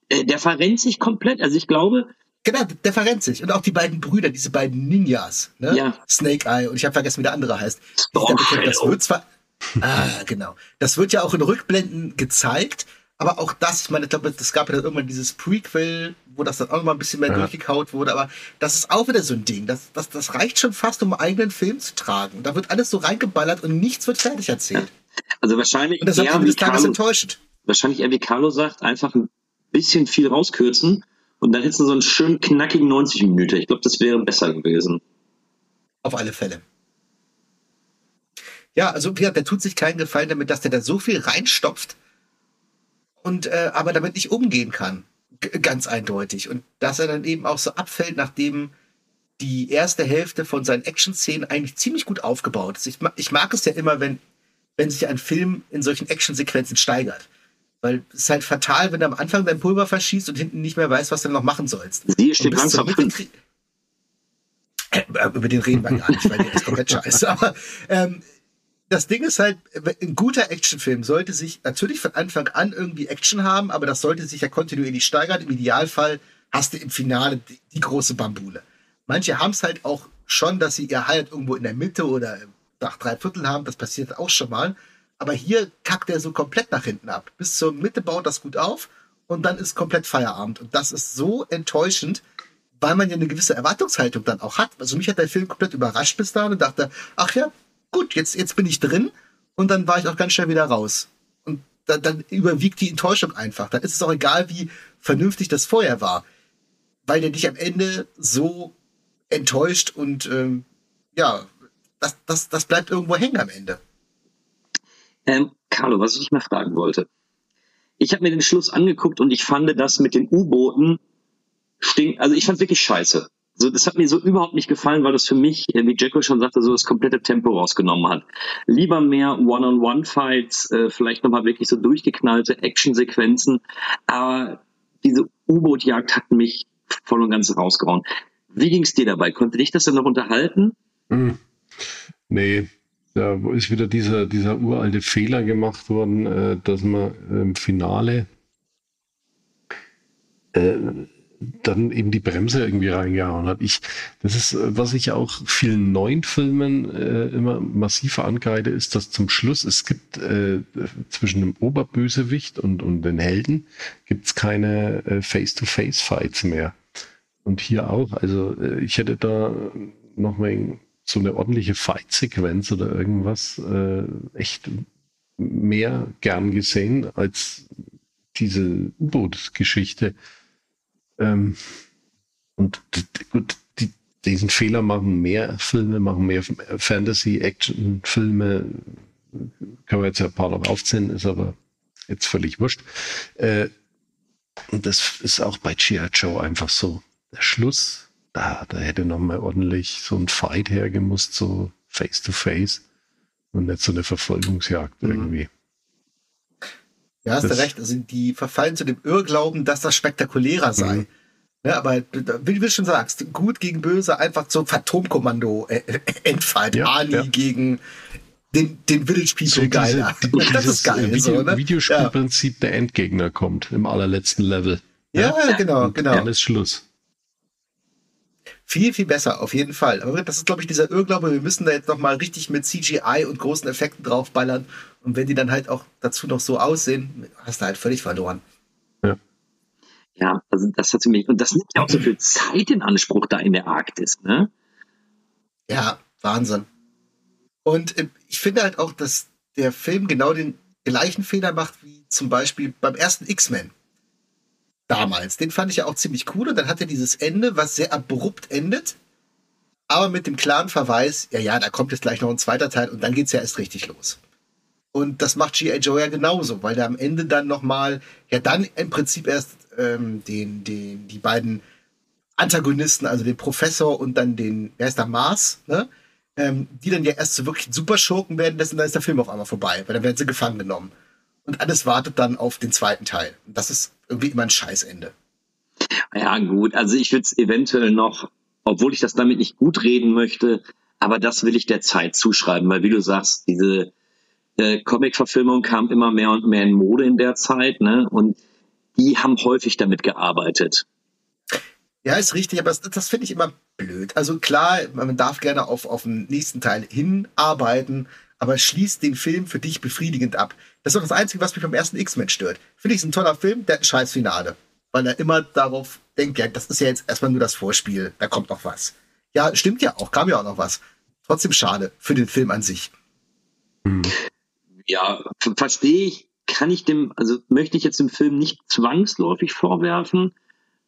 Äh, der verrennt sich komplett. Also ich glaube, Genau, der verrennt sich. Und auch die beiden Brüder, diese beiden Ninjas, ne? Ja. Snake Eye und ich habe vergessen, wie der andere heißt. Storm. Das wird zwar, ah, genau. Das wird ja auch in Rückblenden gezeigt, aber auch das, ich meine, ich glaube, es gab ja dann irgendwann dieses Prequel, wo das dann auch noch mal ein bisschen mehr Ja. durchgekaut wurde, aber das ist auch wieder so ein Ding. Das, das, das reicht schon fast, um einen eigenen Film zu tragen. Da wird alles so reingeballert und nichts wird fertig erzählt. *laughs* also wahrscheinlich Und das ist am eher, Ende wie des Tages Carlo, enttäuschend. wahrscheinlich eher wie Carlo sagt, einfach ein bisschen viel rauskürzen und dann hättest du so einen schönen knackigen 90 Minuten. Ich glaube, das wäre besser gewesen. Auf alle Fälle. Ja, also wie gesagt, der tut sich keinen Gefallen damit, dass der da so viel reinstopft und äh, aber damit nicht umgehen kann. G ganz eindeutig. Und dass er dann eben auch so abfällt, nachdem die erste Hälfte von seinen Action-Szenen eigentlich ziemlich gut aufgebaut ist. Ich, ma ich mag es ja immer, wenn, wenn sich ein Film in solchen Action-Sequenzen steigert. Weil es ist halt fatal, wenn du am Anfang dein Pulver verschießt und hinten nicht mehr weißt, was du noch machen sollst. Und steht langsam fünf. krieg- Äh, Über den reden wir gar nicht, weil der ist komplett *laughs* scheiße. Aber ähm, das Ding ist halt, ein guter Actionfilm sollte sich natürlich von Anfang an irgendwie Action haben, aber das sollte sich ja kontinuierlich steigern. Im Idealfall hast du im Finale die, die große Bambule. Manche haben es halt auch schon, dass sie ihr Highlight irgendwo in der Mitte oder nach drei Vierteln haben. Das passiert auch schon mal. Aber hier kackt er so komplett nach hinten ab. Bis zur Mitte baut das gut auf und dann ist komplett Feierabend. Und das ist so enttäuschend, weil man ja eine gewisse Erwartungshaltung dann auch hat. Also mich hat der Film komplett überrascht bis dahin und dachte, ach ja, gut, jetzt, jetzt bin ich drin und dann war ich auch ganz schnell wieder raus. Und dann, dann überwiegt die Enttäuschung einfach. Dann ist es auch egal, wie vernünftig das vorher war. Weil der dich am Ende so enttäuscht und ähm, ja, das, das, das bleibt irgendwo hängen am Ende. Ähm, Carlo, was ich dich mal fragen wollte. Ich habe mir den Schluss angeguckt und ich fand das mit den U-Booten stinkt, also ich fand wirklich scheiße. So, das hat mir so überhaupt nicht gefallen, weil das für mich, äh, wie Jacko schon sagte, so das komplette Tempo rausgenommen hat. Lieber mehr One-on-One-Fights, äh, vielleicht nochmal wirklich so durchgeknallte Actionsequenzen. Aber diese U-Boot-Jagd hat mich voll und ganz rausgehauen. Wie ging's dir dabei? Konnte dich das denn noch unterhalten? Hm. Nee, da ist wieder dieser, dieser uralte Fehler gemacht worden, äh, dass man im Finale äh, dann eben die Bremse irgendwie reingehauen hat. Ich, das ist, was ich auch vielen neuen Filmen äh, immer massiv ankreide, ist, dass zum Schluss es gibt äh, zwischen dem Oberbösewicht und, und den Helden gibt es keine äh, Face-to-Face-Fights mehr. Und hier auch. Also äh, ich hätte da noch mal so eine ordentliche Fight-Sequenz oder irgendwas äh, echt mehr gern gesehen als diese U-Boot-Geschichte. Ähm, und gut, die, diesen Fehler machen mehr Filme, machen mehr Fantasy-Action-Filme. Können wir jetzt ja ein paar noch aufzählen, ist aber jetzt völlig wurscht. Äh, und das ist auch bei G.I. Joe einfach so. Der Schluss, da, da hätte noch mal ordentlich so ein Fight hergemusst, so face to face und nicht so eine Verfolgungsjagd Mhm. irgendwie. Ja, hast du recht. Also die verfallen zu dem Irrglauben, dass das spektakulärer sei. Mhm. Ja, aber wie du schon sagst, gut gegen böse, einfach so Phantomkommando, äh, äh, Endfight, Ja, Ali ja. gegen den, den Village People geiler. die- *laughs* das ist geil, Video, so, ne? Videospielprinzip, der Endgegner kommt im allerletzten Level. Ja, ja, genau, genau. Dann ist Schluss. Viel, viel besser, auf jeden Fall. Aber das ist, glaube ich, dieser Irrglaube, wir müssen da jetzt nochmal richtig mit CGI und großen Effekten draufballern. Und wenn die dann halt auch dazu noch so aussehen, hast du halt völlig verloren. Ja, also das hat für mich, und das nimmt ja auch so viel Zeit in Anspruch da in der Arktis, ne? Ja, Wahnsinn. Und äh, ich finde halt auch, dass der Film genau den gleichen Fehler macht wie zum Beispiel beim ersten X-Men. Damals. Den fand ich ja auch ziemlich cool und dann hat er dieses Ende, was sehr abrupt endet, aber mit dem klaren Verweis, ja, ja, da kommt jetzt gleich noch ein zweiter Teil und dann geht's ja erst richtig los. Und das macht G.I. Joe ja genauso, weil der am Ende dann nochmal, ja, dann im Prinzip erst ähm, den, den, die beiden Antagonisten, also den Professor und dann den, wer ist der, Mars, ne? ähm, die dann ja erst so wirklich super Schurken werden, dessen dann ist der Film auf einmal vorbei, weil dann werden sie gefangen genommen. Und alles wartet dann auf den zweiten Teil. Und das ist irgendwie immer ein Scheißende. Ja, gut. Also ich würde es eventuell noch, obwohl ich das damit nicht gut reden möchte, aber das will ich der Zeit zuschreiben, weil wie du sagst, diese äh, Comic-Verfilmung kam immer mehr und mehr in Mode in der Zeit, ne? Und die haben häufig damit gearbeitet. Ja, ist richtig, aber das, das finde ich immer blöd. Also klar, man darf gerne auf, auf den nächsten Teil hinarbeiten, aber schließt den Film für dich befriedigend ab. Das ist doch das Einzige, was mich beim ersten X-Men stört. Finde ich, es ein toller Film, der hat ein scheiß Finale. Weil er immer darauf denkt, ja, das ist ja jetzt erstmal nur das Vorspiel, da kommt noch was. Ja, stimmt ja auch, kam ja auch noch was. Trotzdem schade für den Film an sich. Ja, verstehe ich, kann ich dem, also möchte ich jetzt dem Film nicht zwangsläufig vorwerfen.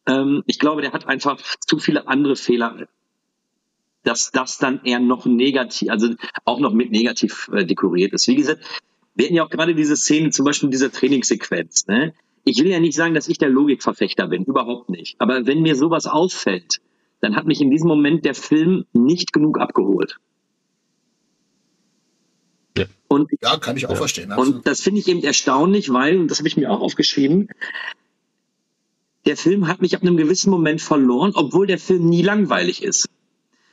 Ähm, ich glaube, der hat einfach zu viele andere Fehler, dass das dann eher noch negativ, also auch noch mit negativ äh, dekoriert ist. Wie gesagt, wir hatten ja auch gerade diese Szene, zum Beispiel dieser Trainingssequenz. Ne? Ich will ja nicht sagen, dass ich der Logikverfechter bin, überhaupt nicht. Aber wenn mir sowas auffällt, dann hat mich in diesem Moment der Film nicht genug abgeholt. Ja. Und Ja, kann ich auch verstehen. absolut. und das finde ich eben erstaunlich, weil, und das habe ich mir auch aufgeschrieben, der Film hat mich ab einem gewissen Moment verloren, obwohl der Film nie langweilig ist.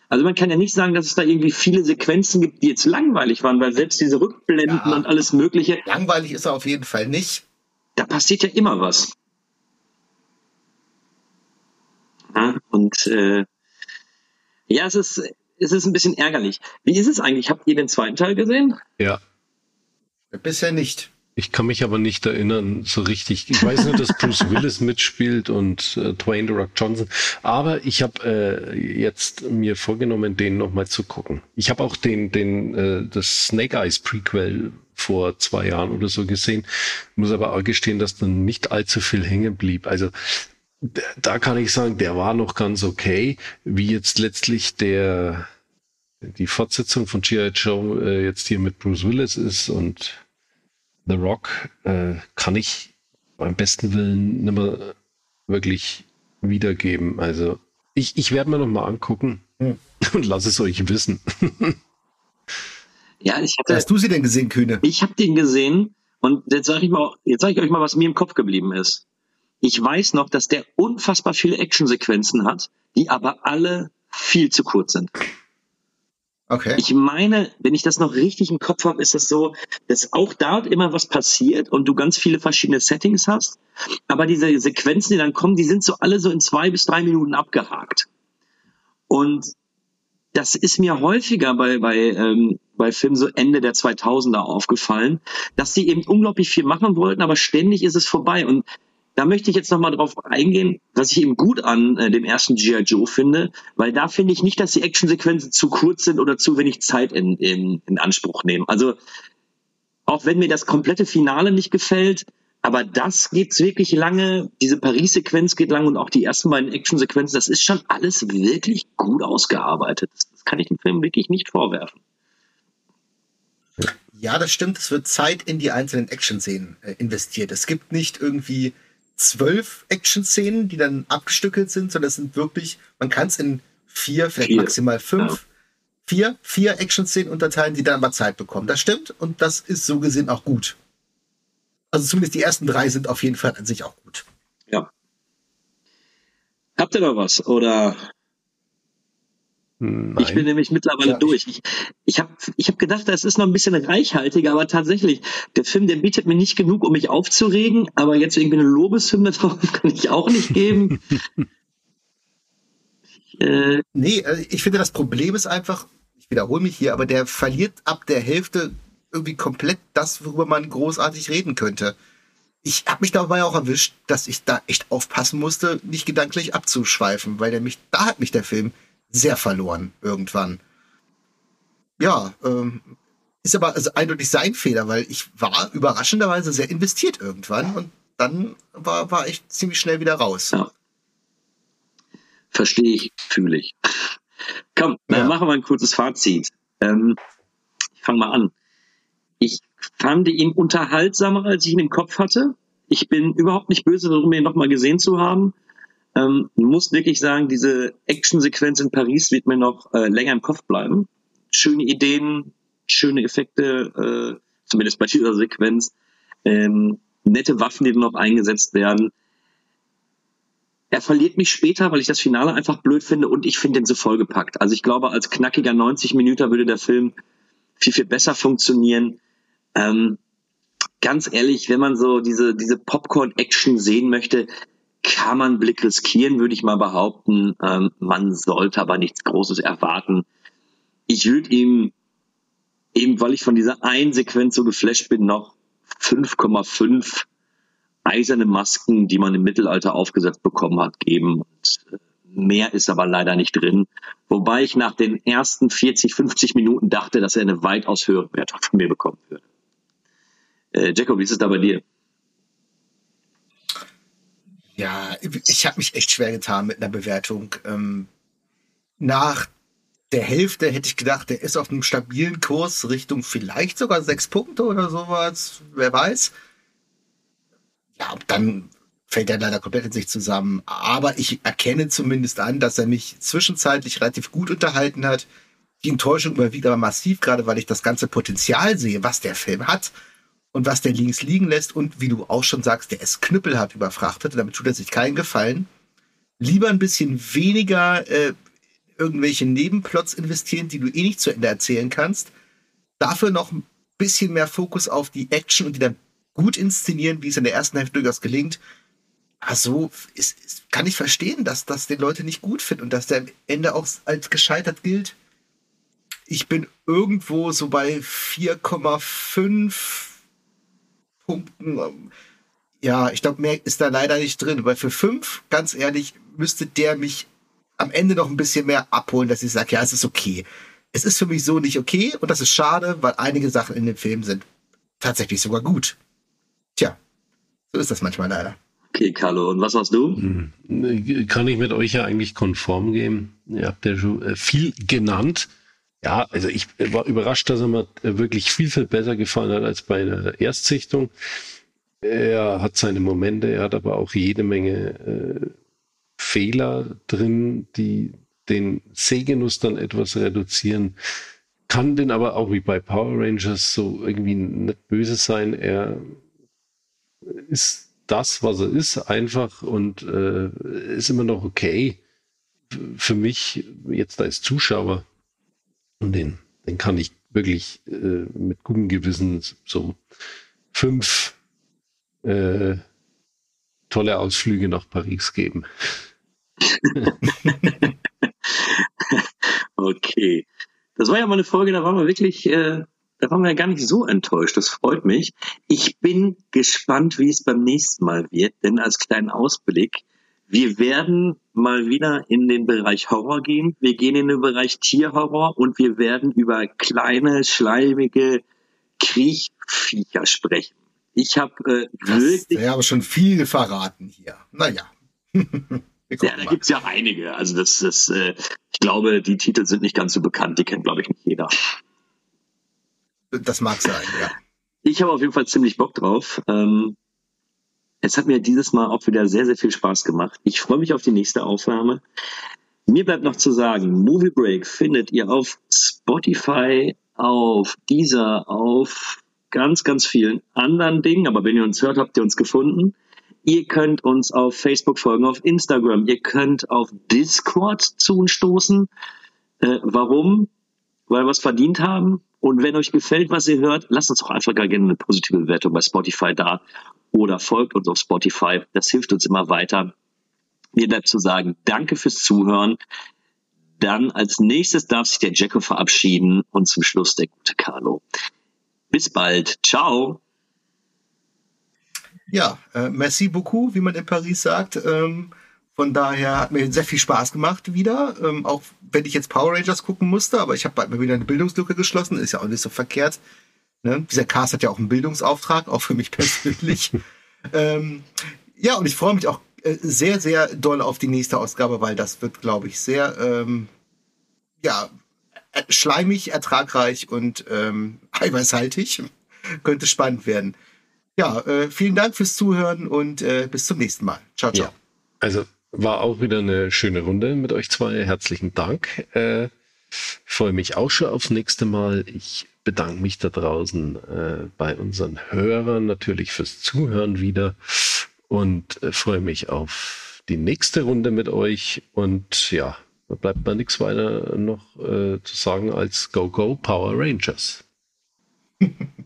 Also man kann ja nicht sagen, dass es da irgendwie viele Sequenzen gibt, die jetzt langweilig waren, weil selbst diese Rückblenden Ja. und alles Mögliche, Langweilig ist er auf jeden Fall nicht. da passiert ja immer was. Ja, und äh, ja, es ist, es ist ein bisschen ärgerlich. Wie ist es eigentlich? Habt ihr den zweiten Teil gesehen? Ja. Bisher nicht. Ich kann mich aber nicht erinnern, so richtig. Ich weiß nur, dass Bruce *laughs* Willis mitspielt und äh, Dwayne The Rock Johnson. Aber ich habe äh, jetzt mir vorgenommen, den nochmal zu gucken. Ich habe auch den, den, äh, das Snake Eyes Prequel vor zwei Jahren oder so gesehen. Muss aber auch gestehen, dass dann nicht allzu viel hängen blieb. Also da kann ich sagen, der war noch ganz okay. Wie jetzt letztlich der die Fortsetzung von G.I. Joe äh, jetzt hier mit Bruce Willis ist und The Rock äh, kann ich beim besten Willen nicht mehr wirklich wiedergeben. Also ich, ich werde mir noch mal angucken Hm. *laughs* und lass es euch wissen. Ja, ich hatte, Hast du sie denn gesehen, Kühne? Ich habe den gesehen und jetzt sage ich mal, jetzt sage ich euch mal, was mir im Kopf geblieben ist. Ich weiß noch, dass der unfassbar viele Actionsequenzen hat, die aber alle viel zu kurz sind. Okay. Ich meine, wenn ich das noch richtig im Kopf habe, ist es so, dass auch da immer was passiert und du ganz viele verschiedene Settings hast, aber diese Sequenzen, die dann kommen, die sind so alle so in zwei bis drei Minuten abgehakt. Und das ist mir häufiger bei, bei, ähm, bei Filmen so Ende der 2000er aufgefallen, dass die eben unglaublich viel machen wollten, aber ständig ist es vorbei. Und da möchte ich jetzt nochmal drauf eingehen, was ich eben gut an äh, dem ersten G.I. Joe finde, weil da finde ich nicht, dass die Actionsequenzen zu kurz sind oder zu wenig Zeit in, in, in Anspruch nehmen. Also auch wenn mir das komplette Finale nicht gefällt, aber das geht wirklich lange, diese Paris-Sequenz geht lang und auch die ersten beiden Actionsequenzen, das ist schon alles wirklich gut ausgearbeitet. Das, das kann ich dem Film wirklich nicht vorwerfen. Ja, das stimmt. Es wird Zeit in die einzelnen Action-Szenen äh, investiert. Es gibt nicht irgendwie zwölf Action-Szenen, die dann abgestückelt sind, sondern es sind wirklich, man kann es in vier, vielleicht Vier. maximal fünf, vier, vier Action-Szenen unterteilen, die dann aber Zeit bekommen. Das stimmt und das ist so gesehen auch gut. Also zumindest die ersten drei sind auf jeden Fall an sich auch gut. Ja. Habt ihr noch was? Oder Nein. ich bin nämlich mittlerweile Ja, durch. Ich, ich habe ich hab gedacht, das ist noch ein bisschen reichhaltiger, aber tatsächlich, der Film, der bietet mir nicht genug, um mich aufzuregen, aber jetzt irgendwie eine Lobeshymne *laughs* drauf kann ich auch nicht geben. *laughs* äh, Nee, äh, ich finde, das Problem ist einfach, ich wiederhole mich hier, aber der verliert ab der Hälfte irgendwie komplett das, worüber man großartig reden könnte. Ich habe mich dabei auch erwischt, dass ich da echt aufpassen musste, nicht gedanklich abzuschweifen, weil der mich, da hat mich der Film sehr verloren irgendwann. Ja, ähm, ist aber also eindeutig sein Fehler, weil ich war überraschenderweise sehr investiert irgendwann und dann war, war ich ziemlich schnell wieder raus. Ja. Verstehe ich, fühle ich. Komm, dann Ja. machen wir ein kurzes Fazit. Ähm, ich fange mal an. Ich fand ihn unterhaltsamer, als ich ihn im Kopf hatte. Ich bin überhaupt nicht böse darum, ihn nochmal gesehen zu haben. Ähm, muss wirklich sagen, diese Actionsequenz in Paris wird mir noch äh, länger im Kopf bleiben. schöne Ideen, schöne Effekte, äh, zumindest bei dieser Sequenz. Ähm, nette Waffen, die noch eingesetzt werden. Er verliert mich später, weil ich das Finale einfach blöd finde und ich finde den so vollgepackt. Also ich glaube, als knackiger 90 Minuten würde der Film viel, viel besser funktionieren. Ähm, ganz ehrlich, wenn man so diese, diese Popcorn-Action sehen möchte, kann man Blick riskieren, würde ich mal behaupten. Ähm, man sollte aber nichts Großes erwarten. Ich würde ihm, eben weil ich von dieser einen Sequenz so geflasht bin, noch 5,5 eiserne Masken, die man im Mittelalter aufgesetzt bekommen hat, geben. Und äh, mehr ist aber leider nicht drin. Wobei ich nach den ersten 40, 50 Minuten dachte, dass er eine weitaus höhere Wertung von mir bekommen würde. Äh, Jacob, wie ist es da bei dir? Ja, ich habe mich echt schwer getan mit einer Bewertung. Ähm, nach der Hälfte hätte ich gedacht, der ist auf einem stabilen Kurs Richtung vielleicht sogar sechs Punkte oder sowas. Wer weiß. Ja, dann fällt er leider komplett in sich zusammen. Aber ich erkenne zumindest an, dass er mich zwischenzeitlich relativ gut unterhalten hat. Die Enttäuschung überwiegt aber massiv, gerade weil ich das ganze Potenzial sehe, was der Film hat und was der links liegen lässt und wie du auch schon sagst, der ist knüppelhart überfrachtet, damit tut er sich keinen Gefallen. Lieber ein bisschen weniger äh, irgendwelche Nebenplots investieren, die du eh nicht zu Ende erzählen kannst. Dafür noch ein bisschen mehr Fokus auf die Action und die dann gut inszenieren, wie es in der ersten Hälfte durchaus gelingt. Also ist, ist, kann ich verstehen, dass das den Leute nicht gut finden und dass der am Ende auch als gescheitert gilt. Ich bin irgendwo so bei 4,5 Punkten. Ja, ich glaube, mehr ist da leider nicht drin. Weil für fünf, ganz ehrlich, müsste der mich am Ende noch ein bisschen mehr abholen, dass ich sage, ja, es ist okay. Es ist für mich so nicht okay und das ist schade, weil einige Sachen in dem Film sind tatsächlich sogar gut. Tja, so ist das manchmal leider. Okay, Carlo, und was hast du? Hm. Kann ich mit euch ja eigentlich konform gehen. Ihr habt ja schon äh, viel genannt. Ja, also ich war überrascht, dass er mir wirklich viel, viel besser gefallen hat als bei der Erstsichtung. Er hat seine Momente, er hat aber auch jede Menge äh, Fehler drin, die den Sehgenuss dann etwas reduzieren. Kann den aber auch wie bei Power Rangers so irgendwie nicht böse sein. Er ist das, was er ist, einfach und äh, ist immer noch okay. Für mich jetzt als Zuschauer und den, den kann ich wirklich äh, mit gutem Gewissen so fünf äh, tolle Ausflüge nach Paris geben. *laughs* okay. Das war ja mal eine Folge, da waren wir wirklich, äh, da waren wir ja gar nicht so enttäuscht. Das freut mich. Ich bin gespannt, wie es beim nächsten Mal wird, denn als kleinen Ausblick, wir werden mal wieder in den Bereich Horror gehen. Wir gehen in den Bereich Tierhorror und wir werden über kleine, schleimige Kriechviecher sprechen. Ich habe äh, wirklich. Ja, aber schon viel verraten hier. Naja. ja, *laughs* da gibt's ja einige. Also das, das, äh, ich glaube, die Titel sind nicht ganz so bekannt. Die kennt, glaube ich, nicht jeder. Das mag sein, ja. Ich habe auf jeden Fall ziemlich Bock drauf. Ähm, es hat mir dieses Mal auch wieder sehr, sehr viel Spaß gemacht. Ich freue mich auf die nächste Aufnahme. Mir bleibt noch zu sagen, Movie Break findet ihr auf Spotify, auf dieser, auf ganz, ganz vielen anderen Dingen. Aber wenn ihr uns hört, habt ihr uns gefunden. Ihr könnt uns auf Facebook folgen, auf Instagram. Ihr könnt auf Discord zu uns stoßen. Äh, warum? Weil wir es verdient haben. Und wenn euch gefällt, was ihr hört, lasst uns auch einfach gerne eine positive Bewertung bei Spotify da oder folgt uns auf Spotify. Das hilft uns immer weiter. Mir bleibt zu sagen, danke fürs Zuhören. Dann als nächstes darf sich der Jacko verabschieden und zum Schluss der gute Carlo. Bis bald. Ciao. Ja, äh, merci beaucoup, wie man in Paris sagt. Ähm, von daher hat mir sehr viel Spaß gemacht wieder, ähm, auch wenn ich jetzt Power Rangers gucken musste, aber ich habe bald mal wieder eine Bildungslücke geschlossen, ist ja auch nicht so verkehrt. Ne? Dieser Cast hat ja auch einen Bildungsauftrag, auch für mich *laughs* persönlich. ähm, ja, und ich freue mich auch äh, sehr, sehr doll auf die nächste Ausgabe, weil das wird, glaube ich, sehr, ähm, ja, äh, schleimig, ertragreich und ähm, *laughs* eiweißhaltig. Könnte spannend werden. Ja, äh, vielen Dank fürs Zuhören und äh, bis zum nächsten Mal. Ciao, ciao. Ja, also war auch wieder eine schöne Runde mit euch zwei. Herzlichen Dank. Äh, freue mich auch schon aufs nächste Mal. Ich bedanke mich da draußen äh, bei unseren Hörern natürlich fürs Zuhören wieder und äh, freue mich auf die nächste Runde mit euch. Und ja, da bleibt mir nichts weiter noch äh, zu sagen als Go Go Power Rangers. *laughs*